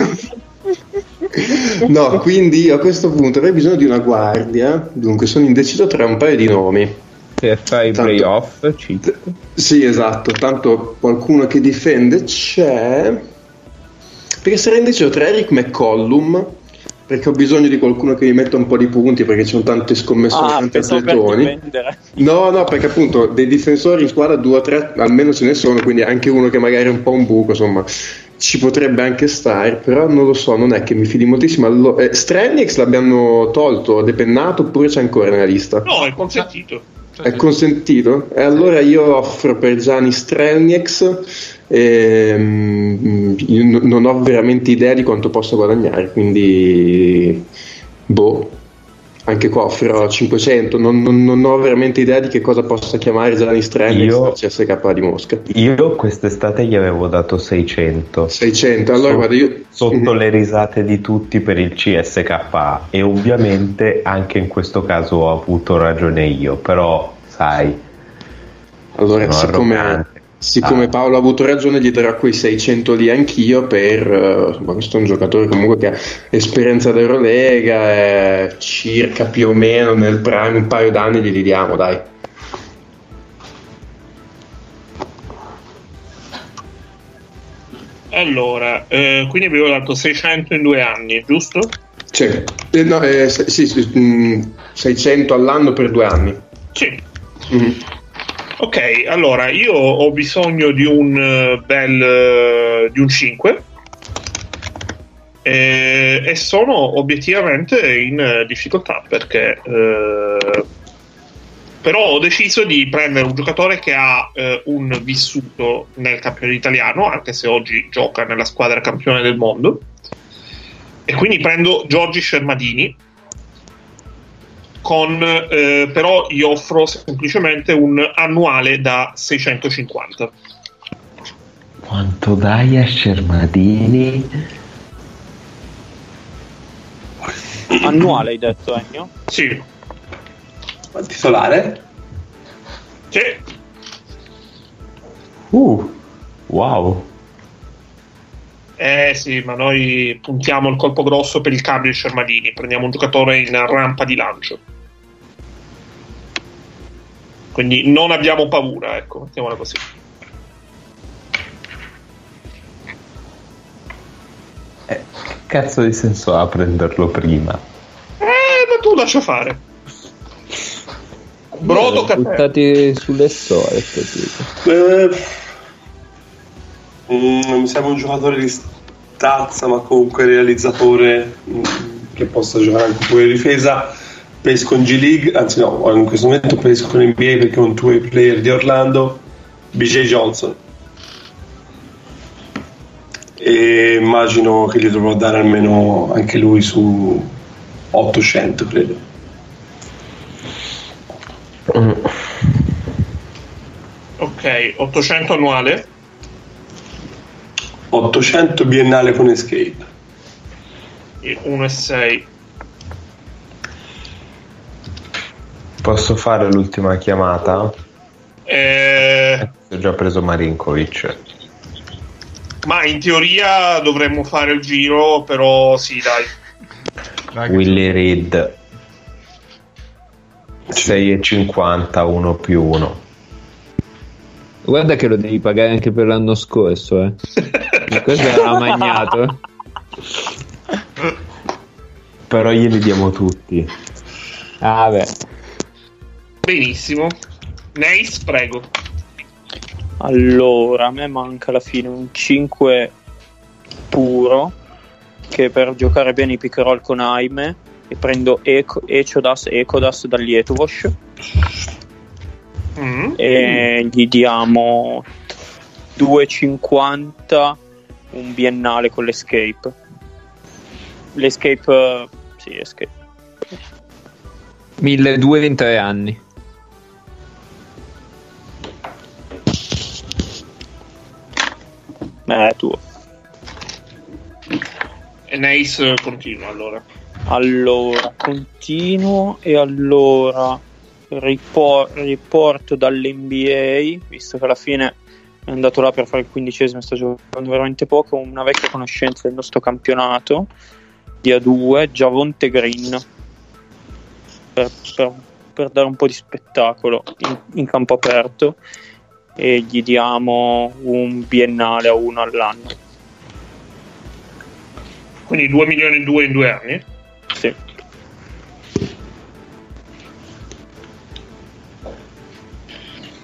no, quindi a questo punto avrei bisogno di una guardia. Dunque, sono indeciso tra un paio di nomi. Per fare i Tanto- playoff, cheat. Sì, esatto, tanto qualcuno che difende c'è. Perché sarei indeciso tra Eric McCollum, perché ho bisogno di qualcuno che mi metta un po' di punti, perché ci sono tante scommessoni, Ah, tanti atletoni. No, no, perché appunto dei difensori in squadra due o tre almeno ce ne sono, quindi anche uno che magari è un po' un buco, insomma, ci potrebbe anche stare, però non lo so, non è che mi fidi moltissimo. Allo- eh, Strelnix l'abbiamo tolto, depennato, oppure c'è ancora nella lista? No, è consentito. È consentito? E allora io offro per Gianni Strelnix. Ehm, non ho veramente idea di quanto possa guadagnare, quindi boh. Anche qua offrirò 500. Non, non- non ho veramente idea di che cosa possa chiamare Gianni Strelnix Io- al CSK di Mosca. Io quest'estate gli avevo dato 600. 600. Allora, So- guarda, io. Sotto Mhm. le risate di tutti per il CSKA e ovviamente anche in questo caso ho avuto ragione io, però sai, Allora, siccome. Siccome Ah. Paolo ha avuto ragione, gli darò quei 600 lì anch'io per... eh, insomma, questo è un giocatore comunque che ha esperienza d'Eurolega, è circa più o meno nel prime, un paio d'anni glieli diamo, dai. Allora, eh, quindi abbiamo dato 600 in due anni, giusto? Sì, Eh, no, eh, sì, sì, mm, 600 all'anno per due anni. Sì. Mhm. Ok, allora io ho bisogno di un eh, bel eh, di un 5 e, e sono obiettivamente in eh, difficoltà perché eh, però ho deciso di prendere un giocatore che ha eh, un vissuto nel campionato italiano, anche se oggi gioca nella squadra campione del mondo. E quindi prendo Giorgi Scermadini, con, eh, però gli offro semplicemente un annuale da 650. quanto dai a Scermadini? Annuale hai detto, Ennio? Sì, Ma titolare? sì. Uh, wow. Eh sì, ma noi puntiamo il colpo grosso per il cambio di Scermadini. Prendiamo un giocatore in rampa di lancio. Quindi non abbiamo paura, ecco, mettiamola così. Eh, che cazzo di senso ha prenderlo prima? Eh, ma tu lascia fare. Brodo a te. buttati sulle solite. tipo. Eh, mm, mi sembra un giocatore di stazza, ma comunque realizzatore mm, che possa giocare anche pure in difesa. Pesco in G League, anzi no, in questo momento pesco in NBA perché è un two-way player di Orlando, BJ Johnson. E immagino che gli dovrò dare almeno anche lui su 800, credo. Ok, 800 annuale. 800 biennale con Escape. 1 e 6 Posso fare l'ultima chiamata? Eh, Ho già preso Marinkovic. ma in teoria dovremmo fare il giro, però sì, dai. Che- Willy Reed 6,50 1 più 1 Guarda che lo devi pagare anche per l'anno scorso, eh. <laughs> Questo era magnato. però glieli diamo tutti Ah, beh. Benissimo. Neis, prego. Allora, a me manca alla fine un 5 puro che per giocare bene i pick and roll con Aime e prendo Eco- Echodas e Ekodas dagli Etuvosh Mm. e gli diamo 2,50 un biennale con l'escape. L'escape, eh, sì, escape. 1200 in tre anni. Eh, tu. E Neis eh, continua allora. Allora, continuo e allora ripor- riporto dall'NBA, visto che alla fine è andato là per fare il quindicesimo, sta giocando veramente poco, una vecchia conoscenza del nostro campionato di A2, Giavonte Green, per, per- per dare un po' di spettacolo in, in campo aperto e gli diamo un biennale a uno all'anno. Quindi 2 milioni e 2 in due anni. Sì.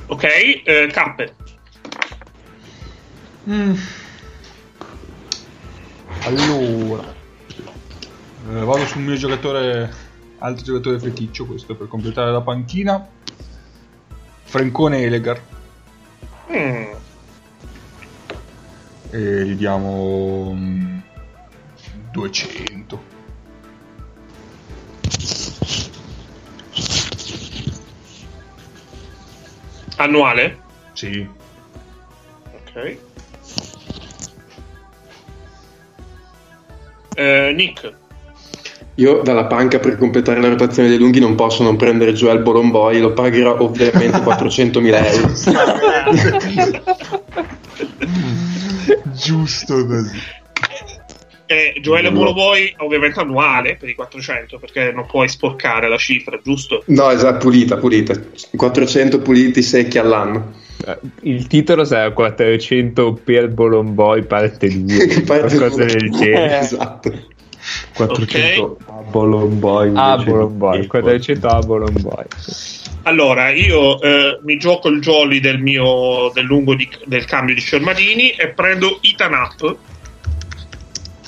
Ok, eh, Cappe. Mm. Allora, Eh, vado sul mio giocatore, altro giocatore feticcio, questo per completare la panchina. Francone Elegar. Mm. E gli diamo mm, 200. Annuale? Sì. Ok. Eh, Nick. Io dalla panca per completare la rotazione dei lunghi non posso non prendere Joel Bolomboy, lo pagherò ovviamente <laughs> 400.000 euro. Giusto così. Eh, Gioele Boloboy ovviamente annuale per i 400 perché non puoi sporcare la cifra, giusto? No, esatto, pulita, pulita. 400 puliti secchi all'anno. Eh, Il titolo sarà 400 per Bolomboy parte 2, <laughs> Parte qualcosa due. del genere. esatto. 400 a Bolomboy Ah, Bolomboy, Piccolo. 400 a Bolomboy. Allora, io eh, mi gioco il jolly del mio del lungo di- del cambio di Scermadini e prendo Ethan Up.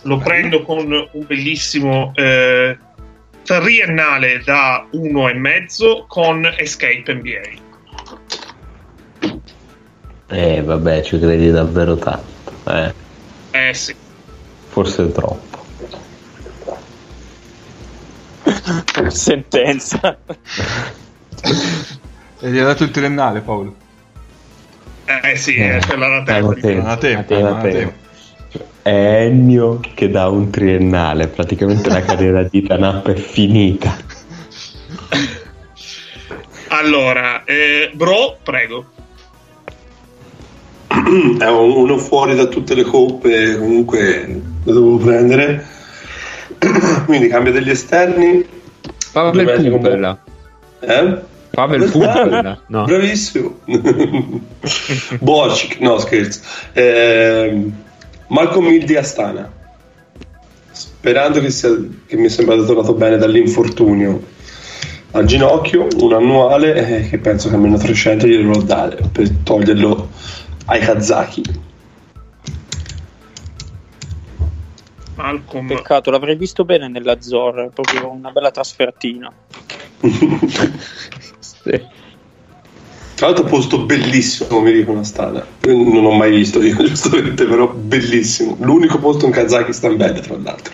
Lo prendo con un bellissimo eh, triennale da uno e mezzo con Escape NBA. Eh vabbè ci credi davvero tanto eh, Eh sì. forse troppo <laughs> Sentenza. <laughs> E gli ha dato il triennale, Paolo. Eh sì, Eh, eh, c'è la anatema. rateca. Anatema, Anatema. anatema. è Ennio che dà un triennale praticamente la carriera di Tanap è finita Allora, eh, bro, prego. <clears throat> È un- uno fuori da tutte le coppe, comunque lo dovevo prendere. <clears throat> Quindi cambia degli esterni. Pavel Pumpella. Eh? Pavel <laughs> Pumpella, no. Bravissimo. <laughs> Bocic, no scherzo. Ehm, Malcolm Hill di Astana. Sperando che, sia, che mi sembra tornato bene dall'infortunio al ginocchio, un annuale eh, che penso che almeno 300 glielo devo dare per toglierlo ai kazaki. Malcolm. Peccato, l'avrei visto bene nella Zorra, è proprio una bella trasfertina. <laughs> Sì. Tra l'altro posto bellissimo, mi dicono. Io non ho mai visto, io giustamente, però bellissimo. L'unico posto in Kazakistan bello, tra l'altro.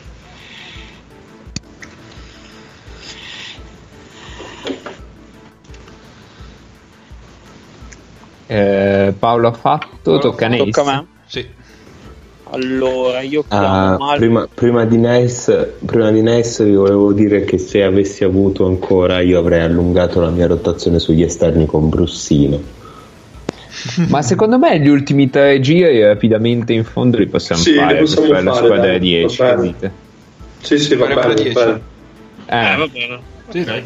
Eh, Paolo ha fatto, tocca a Neis. Tocca a me. Sì. Allora, io chiamo Ah, prima, prima di Nice, prima di Nice vi volevo dire che se avessi avuto ancora io avrei allungato la mia rotazione sugli esterni con Brussino. <laughs> <laughs> Ma secondo me gli ultimi tre giri rapidamente in fondo li possiamo Sì, li fare possiamo per la fare, squadra dai, 10. va bene. che dite? Sì, sì, va Fare bene, va 10. bene. Eh, va Eh, bene. Sì, dai.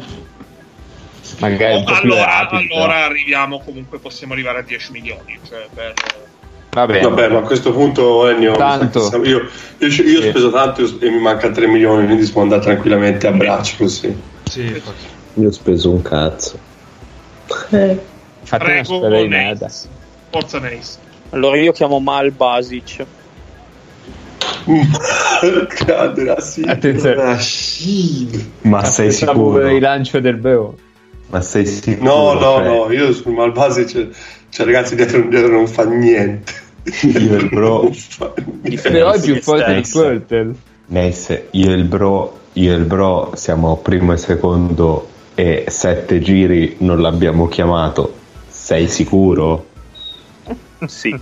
Magari un po' più allora, rapido. allora arriviamo comunque possiamo arrivare a 10 milioni cioè per- Va bene. Vabbè, ma a questo punto Ennio, Tanto. io, io, io ho speso tanto e mi manca 3 milioni, quindi si può andare tranquillamente a braccio così. Sì. Io ho speso un cazzo. Una prego. Nace forza Nace Allora io chiamo Mal Basic. <laughs> Grande Rashid. Attenzione. Rashid. Ma sei sicuro? il rilancio del Beo. Ma sei sicuro? No, no, Cioè, no, io sul Malbasi c'è, c'è ragazzi dietro, dietro non fa niente. Io e il <laughs> bro, Non fa niente. Per oggi un po' di. Turtle. Nice, io e il bro, io e il bro siamo primo e secondo e sette giri non l'abbiamo chiamato. Sei sicuro? Sì.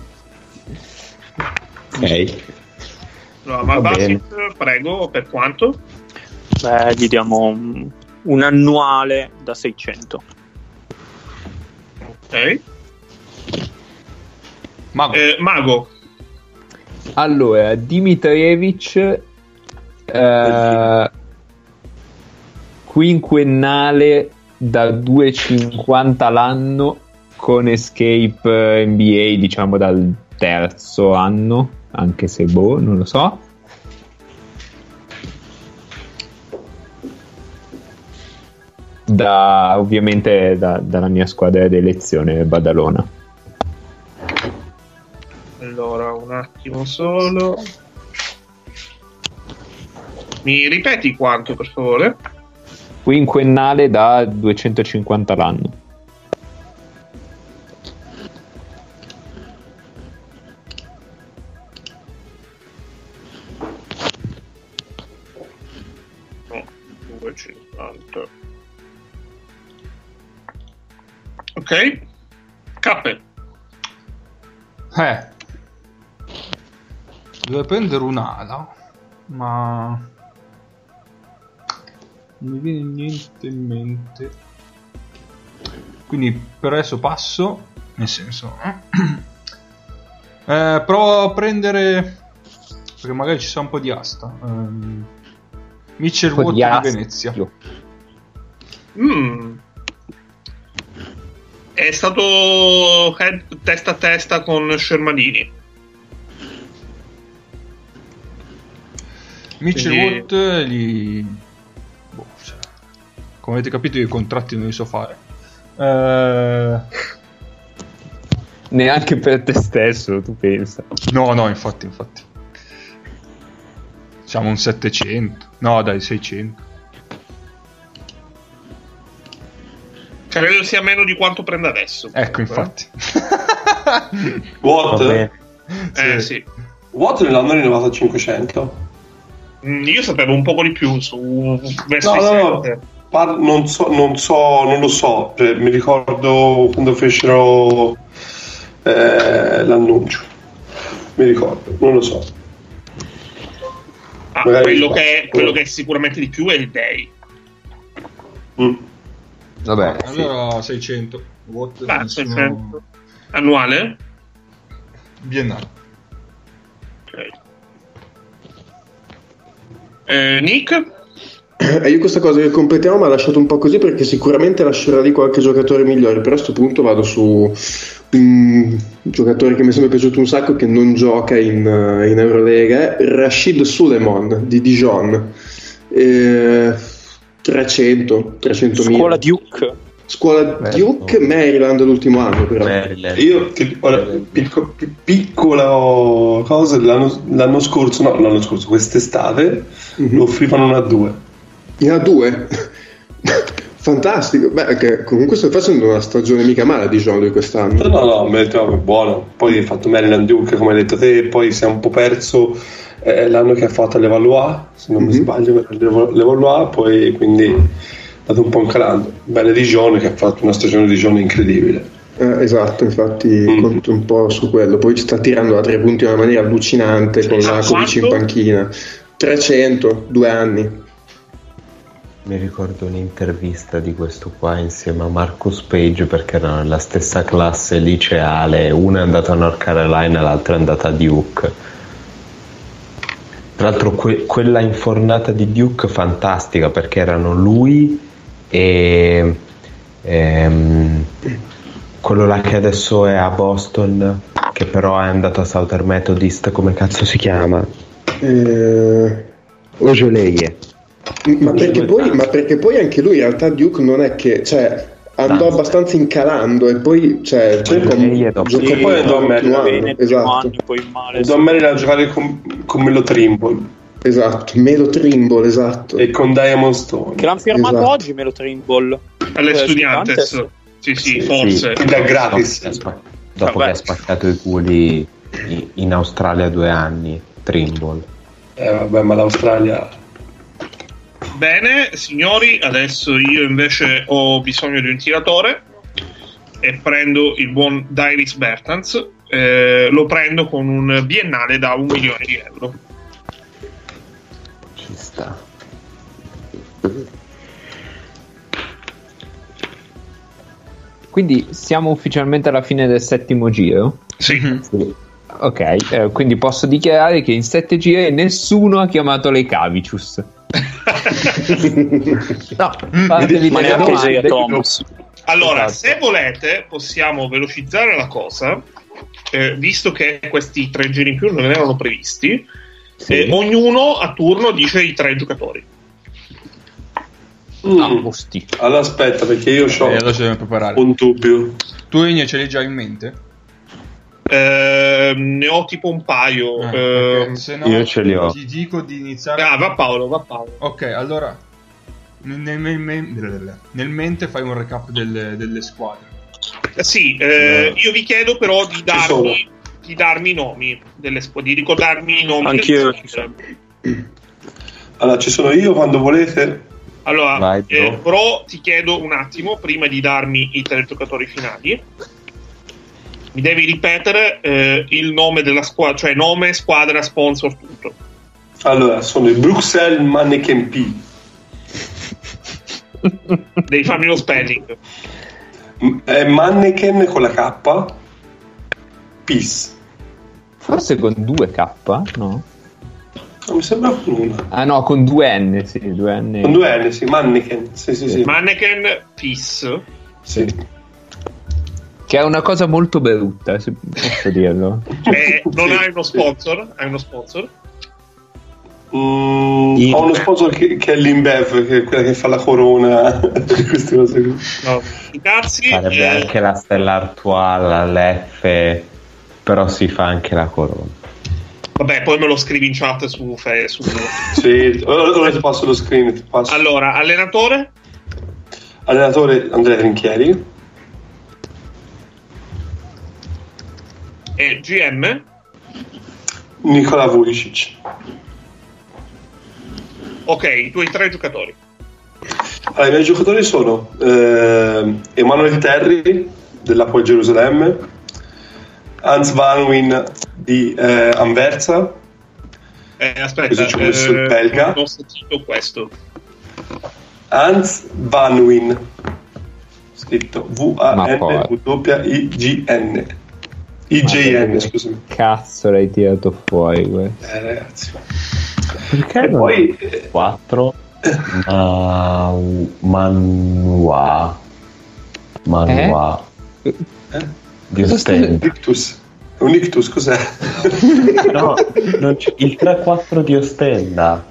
Ok. no, ma Va Basit, prego per quanto? Beh, gli diamo un, un annuale da 600. ok Mago. Eh, Mago Allora, Dimitrievic eh, quinquennale da 2,50 l'anno con escape eh, NBA diciamo dal terzo anno anche se boh non lo so da ovviamente da- dalla mia squadra di elezione Badalona. Allora un attimo solo. Mi ripeti quanto per favore? quinquennale da 250 l'anno Ok. Cappe. Eh. Dovrei prendere un'ala, ma... Non mi viene niente in mente. Quindi per adesso passo, nel senso... Eh, <clears throat> provo a prendere... Perché magari ci sa un po' di asta. Ehm, Mitchell Watt di. Venezia. Mm. È stato head- testa a testa con Shermanini. Mitchell Quindi- Watt gli... boh, cioè, come avete capito i contratti non li so fare. Eh, neanche per te stesso tu pensa no, no, infatti, infatti. Siamo un 700. No, dai, 600. Credo sia meno di quanto prende adesso. Ecco, infatti. Watt, Va bene. Eh sì. Watt nell'anno rinnovato a 500. Mm, Io sapevo un poco di più su verso No, no, no. Par- non, so, non so, non lo so. Cioè, mi ricordo quando fecero eh, l'annuncio. Mi ricordo, non lo so. Ah, quello, che è, quello che è sicuramente di più è il Day. Mm. Vabbè sì. Allora 600. Watt Ah, nessuno- 600. Annuale? biennale. Ok. Eh, Nick? Eh, io questa cosa che completiamo mi ha lasciato un po' così perché sicuramente lascerà lì qualche giocatore migliore, però a questo punto vado su un giocatore che mi è sempre piaciuto un sacco che non gioca in, eh, in Eurolega, Rashid Suleiman di Dijon. Eh, 300, 300 Scuola Duke. Scuola Duke, Maryland l'ultimo anno però. Maryland. Io, ti- ora, picco- pi- piccola cosa, l'anno, l'anno scorso, no, l'anno scorso, quest'estate, Mhm. lo offrivano una a due. Ne ha due. <laughs> Fantastico. Beh, che comunque sta facendo una stagione mica male a Dijon lui quest'anno. No, no, detto, vabbè, buono. Poi hai fatto Maryland Duke, come hai detto te, poi si è un po' perso eh, l'anno che ha fatto all'Evalois, se non mi Mhm. sbaglio, l'Evalois, poi quindi è andato un po' calando. Bene Dijon che ha fatto una stagione di Dijon incredibile. Eh, esatto, infatti Mm. conto un po' su quello. Poi ci sta tirando da tre punti in una maniera allucinante con Lakovic in panchina. 300, due anni. Mi ricordo un'intervista di questo qua insieme a Marcus Page perché erano nella stessa classe liceale, una è andata a North Carolina, l'altra è andata a Duke. Tra l'altro que- quella infornata di Duke fantastica perché erano lui e ehm, quello là che adesso è a Boston, che però è andato a Southern Methodist, come cazzo si chiama? Eh, Ojoleie. ma, perché poi, ma perché poi anche lui in realtà Duke non è che... Cioè, andò Danza. abbastanza incalando e poi cioè, Sì, sì, e dopo- giocò sì, poi andò a l'ultimo Merida, anno, Bene, il primo esatto. poi male. Don Merrill a giocare con, con Melo Trimble Esatto, Melo Trimble, esatto. e con Diamond Stone. Che l'hanno firmato Esatto. oggi, Melo Trimble. Alle Eh, Studiantes. Sì, sì, Sì, forse. Da gratis. Dopo, che ha spa- dopo Vabbè. che ha spaccato i culi in Australia due anni, Trimble. Eh, vabbè, ma l'Australia... Bene, signori, adesso io invece ho bisogno di un tiratore e prendo il buon Dairis Bertans. eh, lo prendo con un biennale da un milione di euro. Ci sta. Quindi siamo ufficialmente alla fine del settimo giro. Sì. Sì. Ok, eh, quindi posso dichiarare che in sette giri nessuno ha chiamato le Cavicius. No, fatevi Ma delle neanche Isaiah. Thomas. Allora, Esatto. se volete, possiamo velocizzare la cosa, eh, visto che questi tre giri in più non erano previsti. eh, ognuno a turno dice i tre giocatori. Mm. Ah, osti. Allora aspetta, perché io ho E allora preparare. un dubbio. Tu Ennio ce l'hai già in mente? Eh, ne ho tipo un paio. Ah, eh, perché se no io ce li ho. ti dico di iniziare. ah, va Paolo, va Paolo. Ok, allora nel, nel- nel- nel mente fai un recap delle, delle squadre. Eh, sì, eh, io vi chiedo però di darmi, di darmi i nomi, delle squ- di ricordarmi i nomi. Anch'io ci squadre. Allora, ci sono io quando volete. Allora, Vai, bro. eh, però ti chiedo un attimo, prima di darmi i tre giocatori finali, mi devi ripetere eh, il nome della squadra, cioè nome, squadra, sponsor, tutto. Allora, sono i Bruxelles Mannequin P. Devi farmi lo spelling. È Mannequin con la K. Peace. Forse con due K, no? Non mi sembra con una. Ah no, con due N, sì, due N. Con due N, sì, Mannequin. Sì, sì, sì. Mannequin Peace. Sì. Che è una cosa molto brutta, se posso dirlo. <laughs> Eh, non hai uno sponsor? Hai uno sponsor? Mm, In- ho uno sponsor che, che è l'Inbev, che è quella che fa la corona <laughs> di queste cose qui. No. Cazzi. Sarebbe eh, anche la stella Artois, l'F, però si fa anche la corona. Vabbè, poi me lo scrivi in chat su, su Sì, ora, ti passo lo screen. Ti passo. Allora, allenatore? Allenatore Andrea Trinchieri, E GM? Nicola Vujicic. Ok, i tuoi tre giocatori. Allora, i miei giocatori sono eh, Emanuele Terri dell'Apoel Gerusalemme, Hans Van Wien di eh, Anversa, Eh, aspetta, Così ci ho messo il belga. non ho sentito questo. Hans Van Wien, scritto V-A-N-W-I-G-N. I-J-N, scusami. Cazzo l'hai tirato fuori questo. Eh, ragazzi. Perché E poi eh, 4 Ma... Manua Manua eh? di Cosa stai- Ostenda Ictus. Un ictus, cos'è? <laughs> no, <laughs> il 3-4 di Ostenda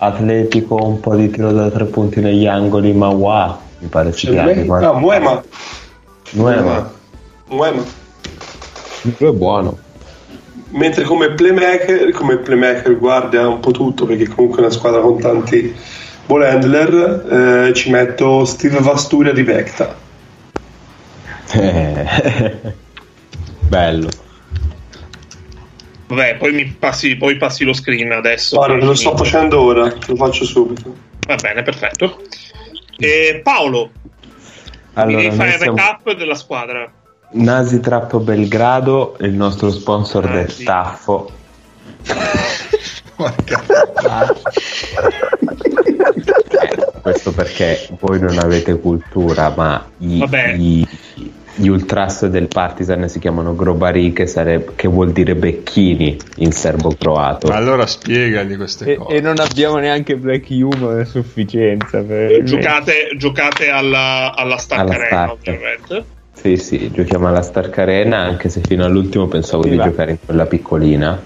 atletico un po' di tiro da tre punti negli angoli ma wow mi pare si C'è chiami ah, Muema. Nueva. Muema. È buono Mentre come playmaker, come playmaker guardia un po' tutto perché comunque è una squadra con tanti ball handler, eh, ci metto Steve Vasturia di Vecta. Eh, <laughs> bello Vabbè, poi mi passi, poi passi lo screen adesso. Guarda, te lo sto facendo ora, te lo faccio subito. Va bene, perfetto. E Paolo, Allora, devi fare il siamo recap della squadra. Nasi Trap Belgrado, il nostro sponsor del Nasi. taffo. <laughs> Porca- <laughs> Questo perché voi non avete cultura, ma i, i- gli ultras del Partizan si chiamano Grobari, che, sareb- che vuol dire becchini in serbo-croato. allora spiegagli queste E, cose. e non abbiamo neanche black humor a sufficienza. Per Giocate, giocate alla, alla Stark Alla ovviamente. Sì, sì, giochiamo alla Stark Arena, anche se fino all'ultimo pensavo Sì, di va. giocare in quella piccolina.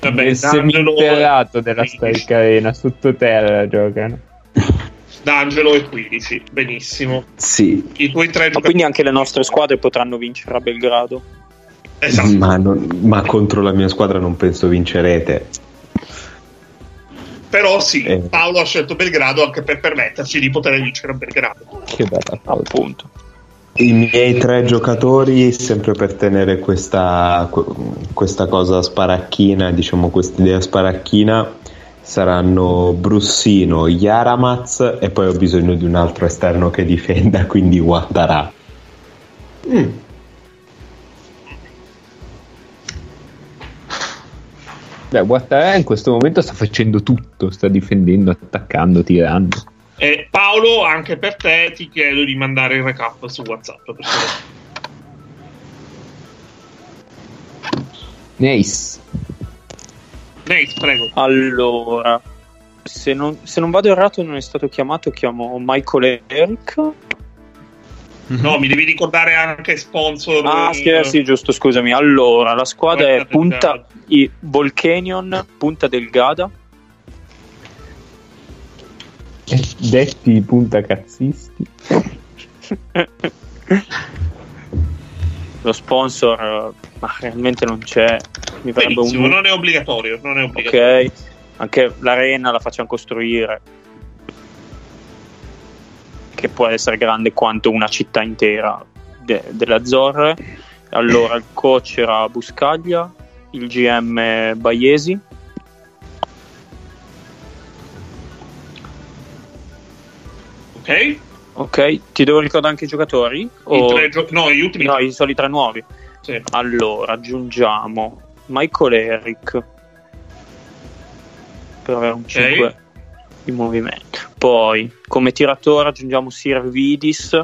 Vabbè, il D'Angelo, seminterrato della 15. Stark Arena sottoterra giocano. D'Angelo e 15, benissimo. Sì, I tuoi tre Ma giocatori. quindi anche le nostre squadre potranno vincere a Belgrado. Esatto. ma, non- ma contro la mia squadra non penso vincerete. Però sì, Eh. Paolo ha scelto Belgrado anche per permetterci di poter vincere a Belgrado. Che bella cosa. Appunto. I miei tre giocatori, sempre per tenere questa, que- questa cosa sparacchina, diciamo quest'idea sparacchina, saranno Brussino, Yaramaz e poi ho bisogno di un altro esterno che difenda, <laughs> quindi Ouattara. Beh, Guattara in questo momento sta facendo tutto, sta difendendo, attaccando, tirando. E Paolo, anche per te ti chiedo di mandare il recap su WhatsApp. Nice. Nate, prego. Allora, se non, se non vado errato, non è stato chiamato, chiamo Michael Eric. No, mi devi ricordare anche sponsor. Ah, sì, eh, sì, giusto, scusami. Allora, la squadra è Punta del i Volcanion, Punta del Gada. Eh, Detti punta cazzisti. Lo sponsor, eh, ma realmente non c'è. Mi verrebbe Benissimo, un. non è obbligatorio. Non è obbligatorio. Ok, anche l'arena la facciamo costruire. Che può essere grande quanto una città intera de- delle Azzorre. Allora, il coach era Buscaglia, il GM Baiesi. Ok? Ok, ti devo ricordare anche i giocatori? I O- tre gio- no, gli ultimi. no, i soli tre nuovi. Sì. Allora, aggiungiamo Michael Eric per avere un 5 di movimento. Poi, come tiratore, aggiungiamo Sir Vidis.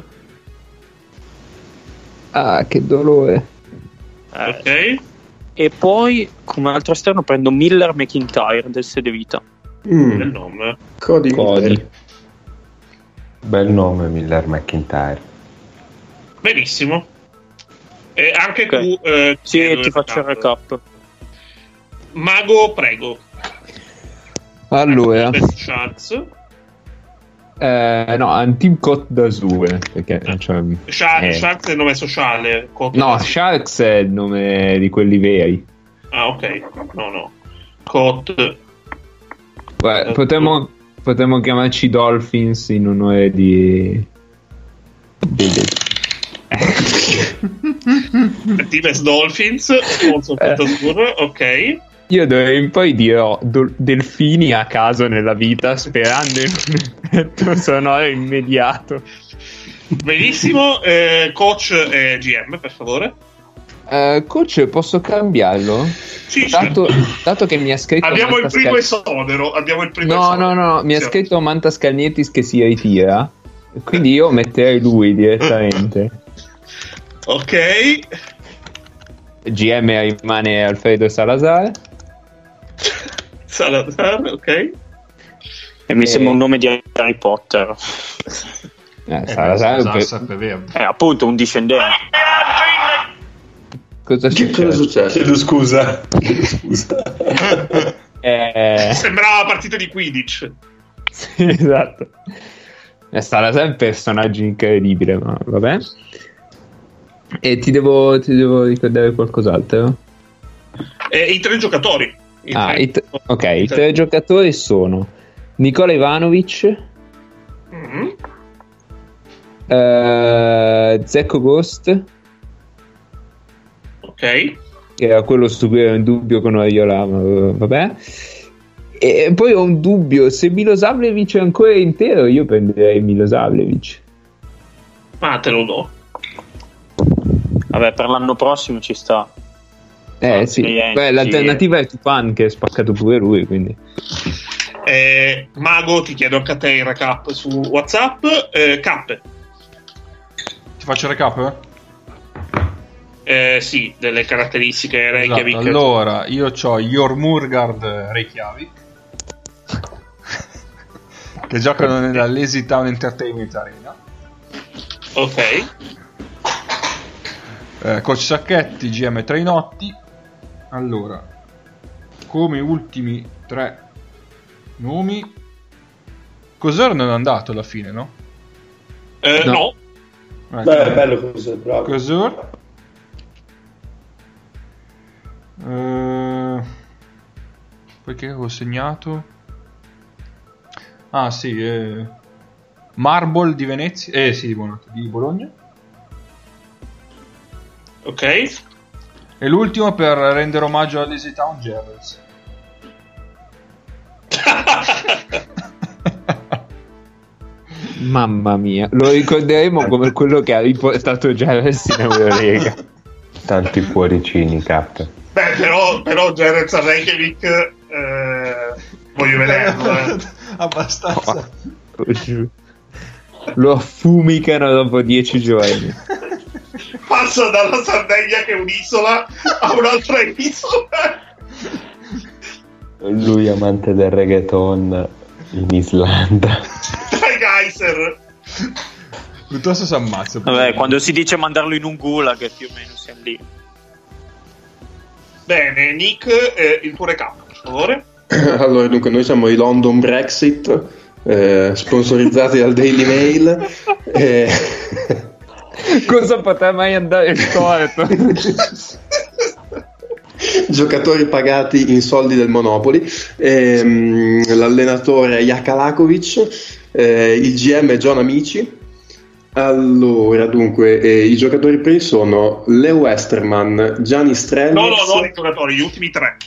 Ah, che dolore. eh, Ok. E poi, come altro esterno, prendo Miller McIntyre del Sede Vita. Mm. Bel nome. Cody. Cody. Bel nome Miller McIntyre. Benissimo. E anche Ok. tu. eh, Sì, ti faccio il recap. Mago, prego. Allora, Sharks. eh, no, Antim Côte d'Azur. Perché, cioè, Sha- eh. Sharks è il nome sociale. Cot- No, Sharks è il nome di quelli veri. Ah, ok. No, no. Cot. Guarda, potremmo, potremmo chiamarci Dolphins in onore di... Times <laughs> Dolphins. Sponsor Eh. Ok. Io d'ora in poi dirò dol- delfini a caso nella vita sperando in un effetto sonoro immediato. Benissimo. eh, coach e GM, per favore. Eh, coach, posso cambiarlo? Sì, Dato, certo. dato che mi ha scritto... Abbiamo il primo Scal- esonero. Abbiamo il primo No, esonero. no, no, mi ha Sì. scritto Manta Scalnietis che si ritira. Quindi io metterei lui direttamente. <laughs> Ok. GM rimane Alfredo Salazar. Salazar, ok. E mi Eh. sembra un nome di Harry Potter. Eh, Eh, Salazar, per-. È appunto un discendente. Cosa Che cosa è succede? successo? Chiedo scusa. Chiedo scusa. <laughs> Eh, Sembrava la partita di Quidditch. sì, esatto. Eh, Salazar è un personaggio incredibile, ma vabbè. E ti devo, ti devo ricordare qualcos'altro? E i tre giocatori. I Ah, tre- i t- ok, i tre giocatori sono Nicola Ivanovic, Mhm. eh, Zecco Ghost, Ok. che era quello su cui ero in dubbio con Oriola, ma eh, vabbè. E poi ho un dubbio, se Milosavljevic è ancora intero, io prenderei Milosavljevic. Ma te lo do. Vabbè, per l'anno prossimo ci sta. Eh sì, Beh, l'alternativa è Tupan che è spaccato pure lui, quindi... Eh, Mago, ti chiedo anche a te il recap su WhatsApp. Eh, cappe. Ti faccio il recap? Eh, sì, delle caratteristiche Reykjavik. Esatto, allora, io ho Jormurgard Reykjavik <laughs> che giocano nella Lazy Town Entertainment Arena. Ok. Eh, Coach Sacchetti, GM Trainotti. Allora, come ultimi tre nomi, Cosor non è andato alla fine, no? Eh, No. no. Eh, Beh, bello così, bravo. Cosor. Eh, poi che avevo segnato? Ah sì, eh, Marble di Venezia, eh sì, di Bologna- di Bologna. Ok. E l'ultimo per rendere omaggio a Lazy Town Gerrals. <laughs> Mamma mia, lo ricorderemo come quello che ha riportato Giares in Eurolega. Tanti cuoricini, cap. Beh, però, però Jared a Reykjavik eh, voglio vederlo. eh. <laughs> Abbastanza. <laughs> Lo affumicano dopo dieci giorni. <laughs> Passa dalla Sardegna che è un'isola a un'altra isola. Lui amante del reggaeton in Islanda. Dai geyser. Piuttosto si ammazza. Vabbè, quando si dice mandarlo in un gulag, più o meno siamo lì. Bene, Nick, eh, il tuo recap, per favore. <clears throat> Allora, dunque, noi siamo i London Brexit, eh, sponsorizzati dal Daily Mail. <laughs> eh, <laughs> Cosa potrà mai andare storto? <laughs> giocatori pagati in soldi del Monopoli. Ehm, l'allenatore è Jakalakovic, eh, il GM è John Amici. Allora, dunque, eh, i giocatori presi sono Leo Westerman, Gianni Strelnitz. No, no, no, i giocatori, gli ultimi tre.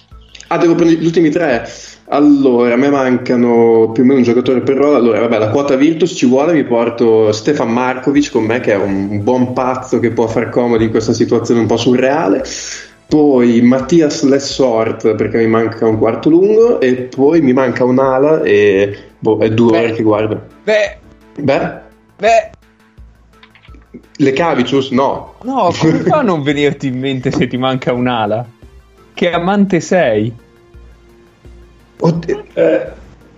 Ah, devo prendere gli ultimi tre. Allora, a me mancano più o meno un giocatore per ruolo. Allora, vabbè, la quota Virtus ci vuole, mi porto Stefan Markovic con me, che è un buon pazzo che può far comodo in questa situazione un po' surreale. Poi Mattias Lessort, perché mi manca un quarto lungo, e poi mi manca un'ala e boh, è due ore che guardo. Beh, Beh, beh, le Cavicius? No. no, come fa a non venirti in mente se ti manca un'ala? Che amante sei? Oddio. Eh,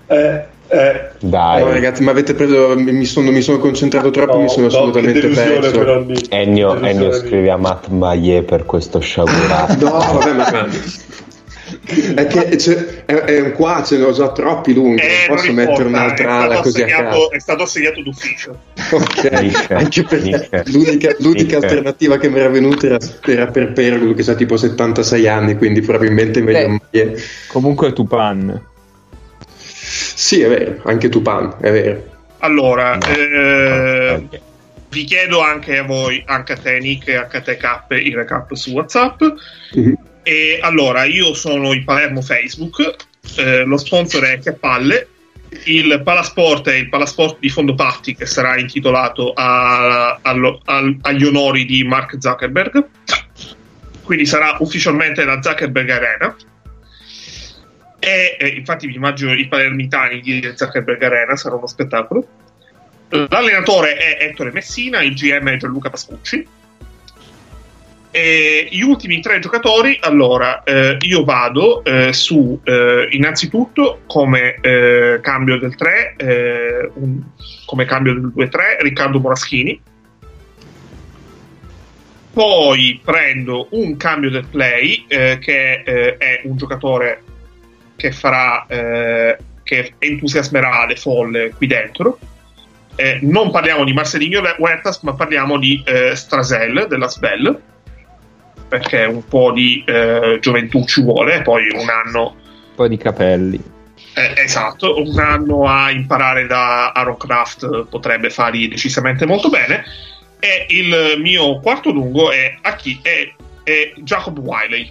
eh, eh. Dai, No, ragazzi, mi avete preso. Mi sono, mi sono concentrato troppo, mi sono No, assolutamente perso. Ennio, Ennio scrive a Matt Maie per questo sciagurato. No, vabbè, ma <laughs> <laughs> è che c'è- è, è un qua, ce ne ho già troppi lunghi. Eh, non posso non mettere un'altra ala così a caso. È stato assegnato d'ufficio. Ok, <laughs> Nick, anche perché l'unica, l'unica alternativa che mi era venuta era, era per Pergolo, che ha tipo 76 anni, quindi probabilmente meglio. Beh. Comunque Tupan. Sì, è vero, anche Tupan, è vero. Allora, No. eh, Ok. vi chiedo anche a voi, anche a te Nick e anche a te K, il recap su WhatsApp. Mhm. E allora, io sono il Palermo Facebook, eh, lo sponsor è Che Palle, il Palasport è il Palasport di Fondopatti che sarà intitolato a- allo- al- agli onori di Mark Zuckerberg, quindi sarà ufficialmente la Zuckerberg Arena. E eh, infatti mi immagino i palermitani di Zuckerberg Arena, sarà uno spettacolo. L'allenatore è Ettore Messina, il GM è Gianluca Pascucci. E gli ultimi tre giocatori, allora eh, io vado eh, su eh, innanzitutto come eh, cambio del 3, eh, un- come cambio del 2-3, Riccardo Moraschini. Poi prendo un cambio del play eh, che è un giocatore che farà che entusiasmerà le folle qui dentro. Non parliamo di Marcelino Huertas, ma parliamo di Strasel della Sbel perché un po' di eh, gioventù ci vuole, poi un anno Un po' di capelli. eh, esatto, un anno a imparare da Aaron Craft potrebbe fargli decisamente molto bene. E il mio quarto lungo è, a chi? è, è Jacob Wiley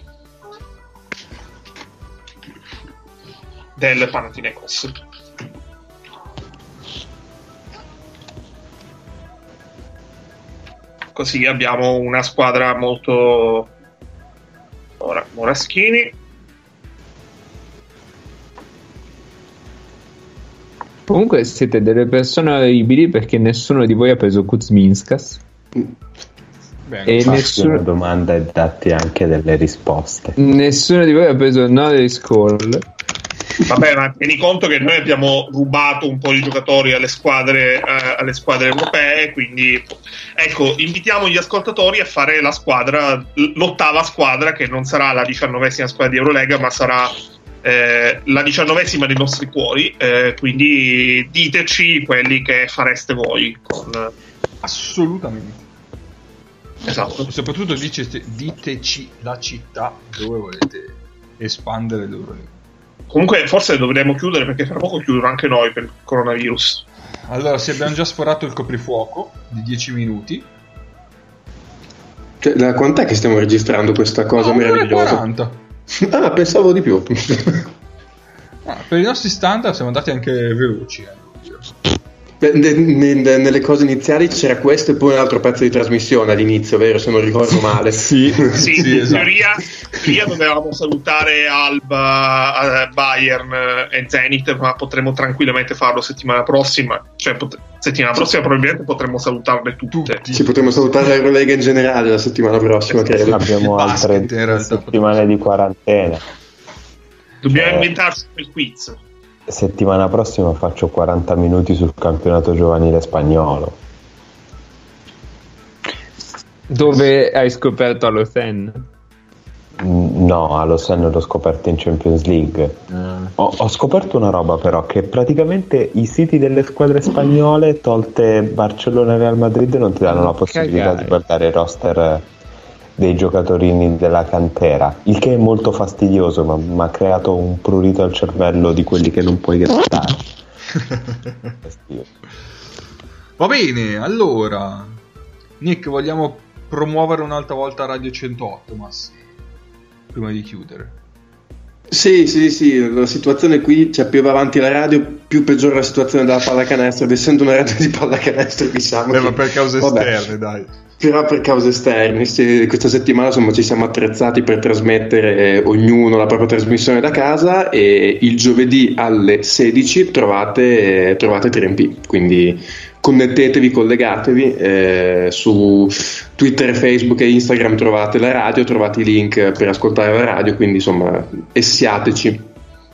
del Panathinaikos. così abbiamo una squadra molto... Ora, Moraschini. Comunque siete delle persone orribili perché nessuno di voi ha preso Kuzminskas. Bene. E nessuno, una domanda e datti anche delle risposte. nessuno di voi ha preso Norris Cole. Vabbè, ma tieni conto che noi abbiamo rubato un po' di giocatori alle squadre, eh, alle squadre europee, quindi ecco, invitiamo gli ascoltatori a fare la squadra, l'ottava squadra, che non sarà la diciannovesima squadra di Eurolega, ma sarà eh, la diciannovesima dei nostri cuori. eh, quindi diteci quelli che fareste voi. Con... Assolutamente. Esatto. Soprattutto dicete- diteci la città dove volete espandere l'Eurolega. Comunque, forse dovremmo chiudere perché fra poco chiudono anche noi per il coronavirus. Allora, se abbiamo già sforato il coprifuoco di 10 minuti, Cioè, da quant'è che stiamo registrando questa cosa Ah, un'ora e meravigliosa? 40. <laughs> Ah, pensavo di più. Ah, per i nostri standard siamo andati anche veloci. eh. Nelle cose iniziali c'era questo e poi un altro pezzo di trasmissione all'inizio, vero? Se non ricordo male. Sì, <laughs> Sì, Sì, in esatto. teoria, in teoria dovevamo salutare Alba, eh, Bayern eh, e Zenit, ma potremmo tranquillamente farlo settimana prossima. Cioè, pot- settimana prossima probabilmente potremmo salutarle tutte. Tutti. Ci potremmo salutare l'Eurolega in generale la settimana prossima, credo. abbiamo altre settimane di quarantena. Dobbiamo Eh. inventarci quel quiz. Settimana prossima faccio 40 minuti sul campionato giovanile spagnolo. Dove hai scoperto Alothen? Mm, No, a Lausanne l'ho scoperto in Champions League. Ho, ho scoperto una roba però, che praticamente i siti delle squadre spagnole, tolte Barcellona e Real Madrid, non ti danno la possibilità Cagare. di guardare il roster dei giocatori della cantera, il che è molto fastidioso, ma mi ha creato un prurito al cervello di quelli che non puoi grattare. <laughs> Va bene, allora. Nick, vogliamo promuovere un'altra volta Radio 108, ma sì. Prima di chiudere. Sì, sì, sì, la situazione qui, cioè più va avanti la radio, più peggiora la situazione della pallacanestro, ed essendo una radio di pallacanestro diciamo Beh, che- ma per cause vabbè. esterne, dai. Però per cause esterne, sì, questa settimana insomma, ci siamo attrezzati per trasmettere eh, ognuno la propria trasmissione da casa e il giovedì alle 16 trovate, eh, trovate 3MP, quindi connettetevi, collegatevi, eh, su Twitter, e Facebook e Instagram trovate la radio, trovate i link per ascoltare la radio, quindi insomma essiateci.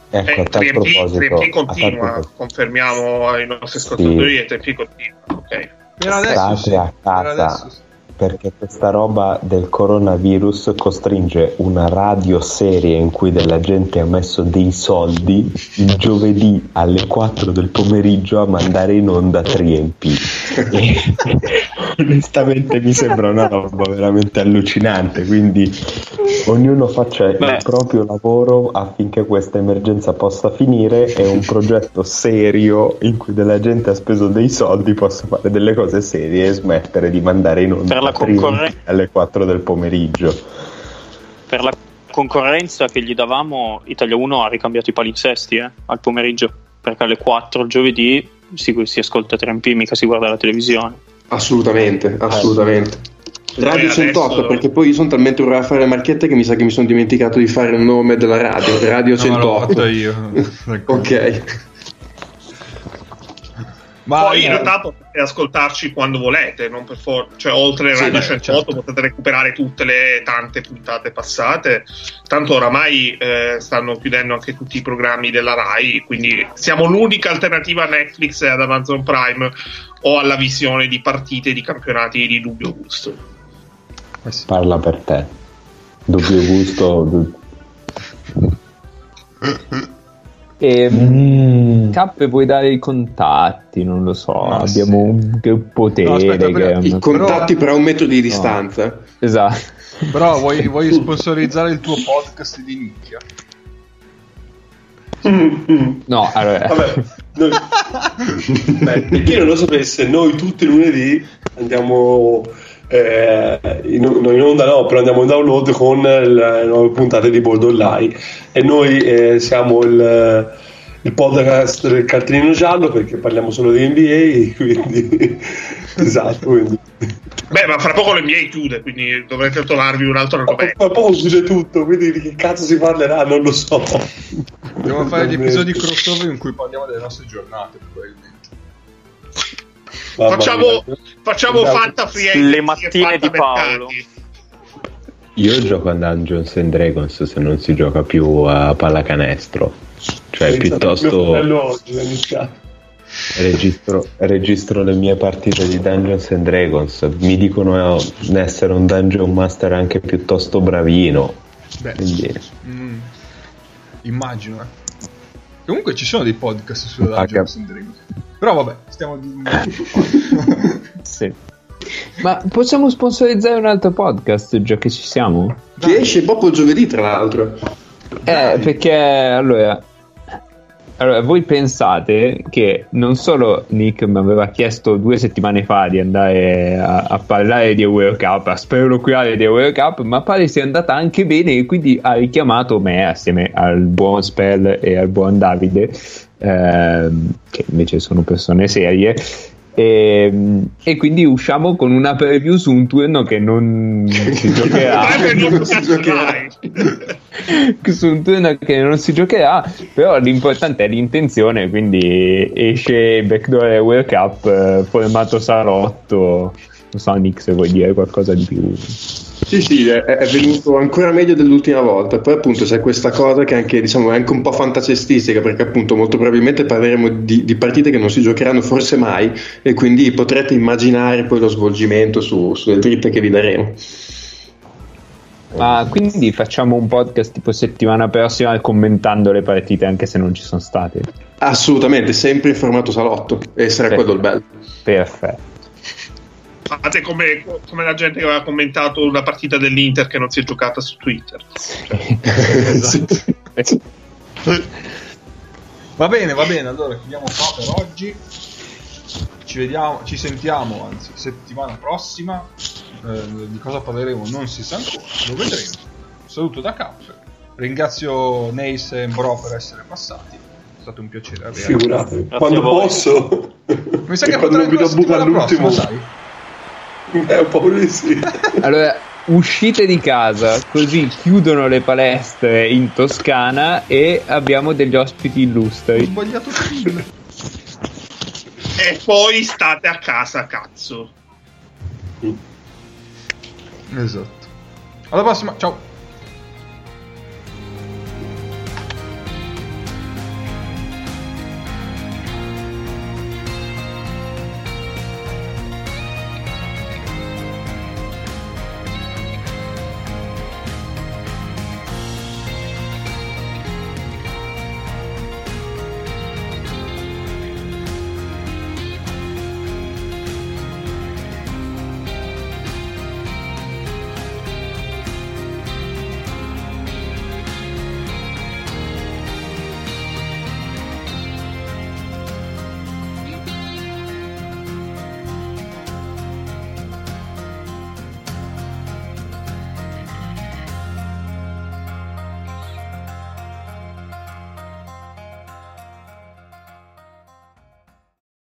Ecco, Eh, a tal 3MP, proposito, 3MP a tal continua, proposito, confermiamo ai nostri Sì. ascoltatori che 3MP continua. Ok. Per adesso sì, a per casa. adesso sì. Perché questa roba del coronavirus costringe una radio serie in cui della gente ha messo dei soldi il giovedì alle 4 del pomeriggio a mandare in onda 3MP e <laughs> onestamente mi sembra una roba veramente allucinante quindi ognuno faccia il Beh. proprio lavoro affinché questa emergenza possa finire e un progetto serio in cui della gente ha speso dei soldi possa fare delle cose serie e smettere di mandare in onda la 3MP concorren- alle 4 del pomeriggio Per la concorrenza che gli davamo, Italia 1 ha ricambiato i palinsesti eh, al pomeriggio, perché alle 4 il giovedì si, si ascolta 3MP, mica si guarda la televisione. Assolutamente, assolutamente. Radio Poi 108, adesso- perché poi io sono talmente ora a fare le marchette che mi sa che mi sono dimenticato di fare il nome della radio, <laughs> Radio No, ma l'ho 108. fatto io. <laughs> Ok. Ma Poi in realtà potete ascoltarci quando volete, non per forza, cioè oltre Sì, Radio beh, 108 certo. potete recuperare tutte le tante puntate passate. Tanto oramai eh, stanno chiudendo anche tutti i programmi della Rai, quindi siamo l'unica alternativa a Netflix e ad Amazon Prime o alla visione di partite di campionati di dubbio gusto. eh parla per te dubbio gusto <laughs> E Mm. Cappe puoi dare i contatti, non lo so. Ma Abbiamo un che potere No, aspetta, che però I contatti però a un metro di distanza. Esatto. Però vuoi, <laughs> vuoi sponsorizzare il tuo podcast di nicchia? No, allora. Vabbè, noi- <laughs> Beh, per chi non lo sapesse, noi tutti i lunedì andiamo eh, in, no, in onda, no, però andiamo in download con le nuove puntate di Bold Online e noi eh, siamo il, il podcast del cartellino giallo perché parliamo solo di NBA, <laughs> quindi esatto, quindi Beh, ma fra poco l'NBA chiude, quindi dovrete trovarvi un altro argomento. Fra poco chiude tutto, quindi di che cazzo si parlerà non lo so. Dobbiamo fare gli episodi crossover in cui parliamo delle nostre giornate, probabilmente. Mamma Facciamo, facciamo Esatto. fatta free agency Le mattine di Paolo. mercati. Io gioco a Dungeons and Dragons se non si gioca più a pallacanestro. Cioè, Pensa, piuttosto registro, registro le mie partite di Dungeons and Dragons. Mi dicono di essere un Dungeon Master anche piuttosto bravino. Beh, Quindi, mm, immagino, eh. Comunque ci sono dei podcast sulla Ah, Dungeons and Dragons. Però vabbè, stiamo di... <laughs> Sì. Ma possiamo sponsorizzare un altro podcast già che ci siamo? Che esce proprio giovedì, tra l'altro. Eh, perché allora, allora, voi pensate che non solo Nick mi aveva chiesto due settimane fa di andare a, a parlare di World Cup, a speroculare di World Cup, ma pare sia andata anche bene e quindi ha richiamato me assieme al buon Spell e al buon Davide, ehm, che invece sono persone serie. E, e quindi usciamo con una preview su un turno che non si <laughs> giocherà non si su un turno che non si giocherà, però l'importante è l'intenzione, quindi esce Backdoor World Cup eh, formato salotto. Non so, Nick, se vuoi dire qualcosa di più. Sì, sì, è, è venuto ancora meglio dell'ultima volta. Poi appunto c'è questa cosa che anche, diciamo, è anche un po' fantasciistica, perché appunto molto probabilmente parleremo di, di partite che non si giocheranno forse mai e quindi potrete immaginare poi lo svolgimento su- sulle dritte che vi daremo. Ma quindi facciamo un podcast tipo settimana prossima commentando le partite anche se non ci sono state. Assolutamente, sempre in formato salotto e sarà Sì. quello il bello. Perfetto. Fate come, come la gente che aveva commentato una partita dell'Inter che non si è giocata su Twitter. Va bene, va bene, allora chiudiamo qua per oggi. Ci vediamo, ci sentiamo, anzi, settimana prossima. Eh, di cosa parleremo non si sa ancora, lo vedremo. Un saluto da Cap. Ringrazio Neis e Bro per essere passati. È stato un piacere. Grazie Quando posso. Mi sa che quando potremmo mi buca settimana prossima, all'ultimo. sai? È un po' di sì. Allora, uscite di casa, così chiudono le palestre in Toscana e abbiamo degli ospiti Ho illustri. sbagliato film. E poi state a casa, cazzo. Esatto. Alla prossima, ciao.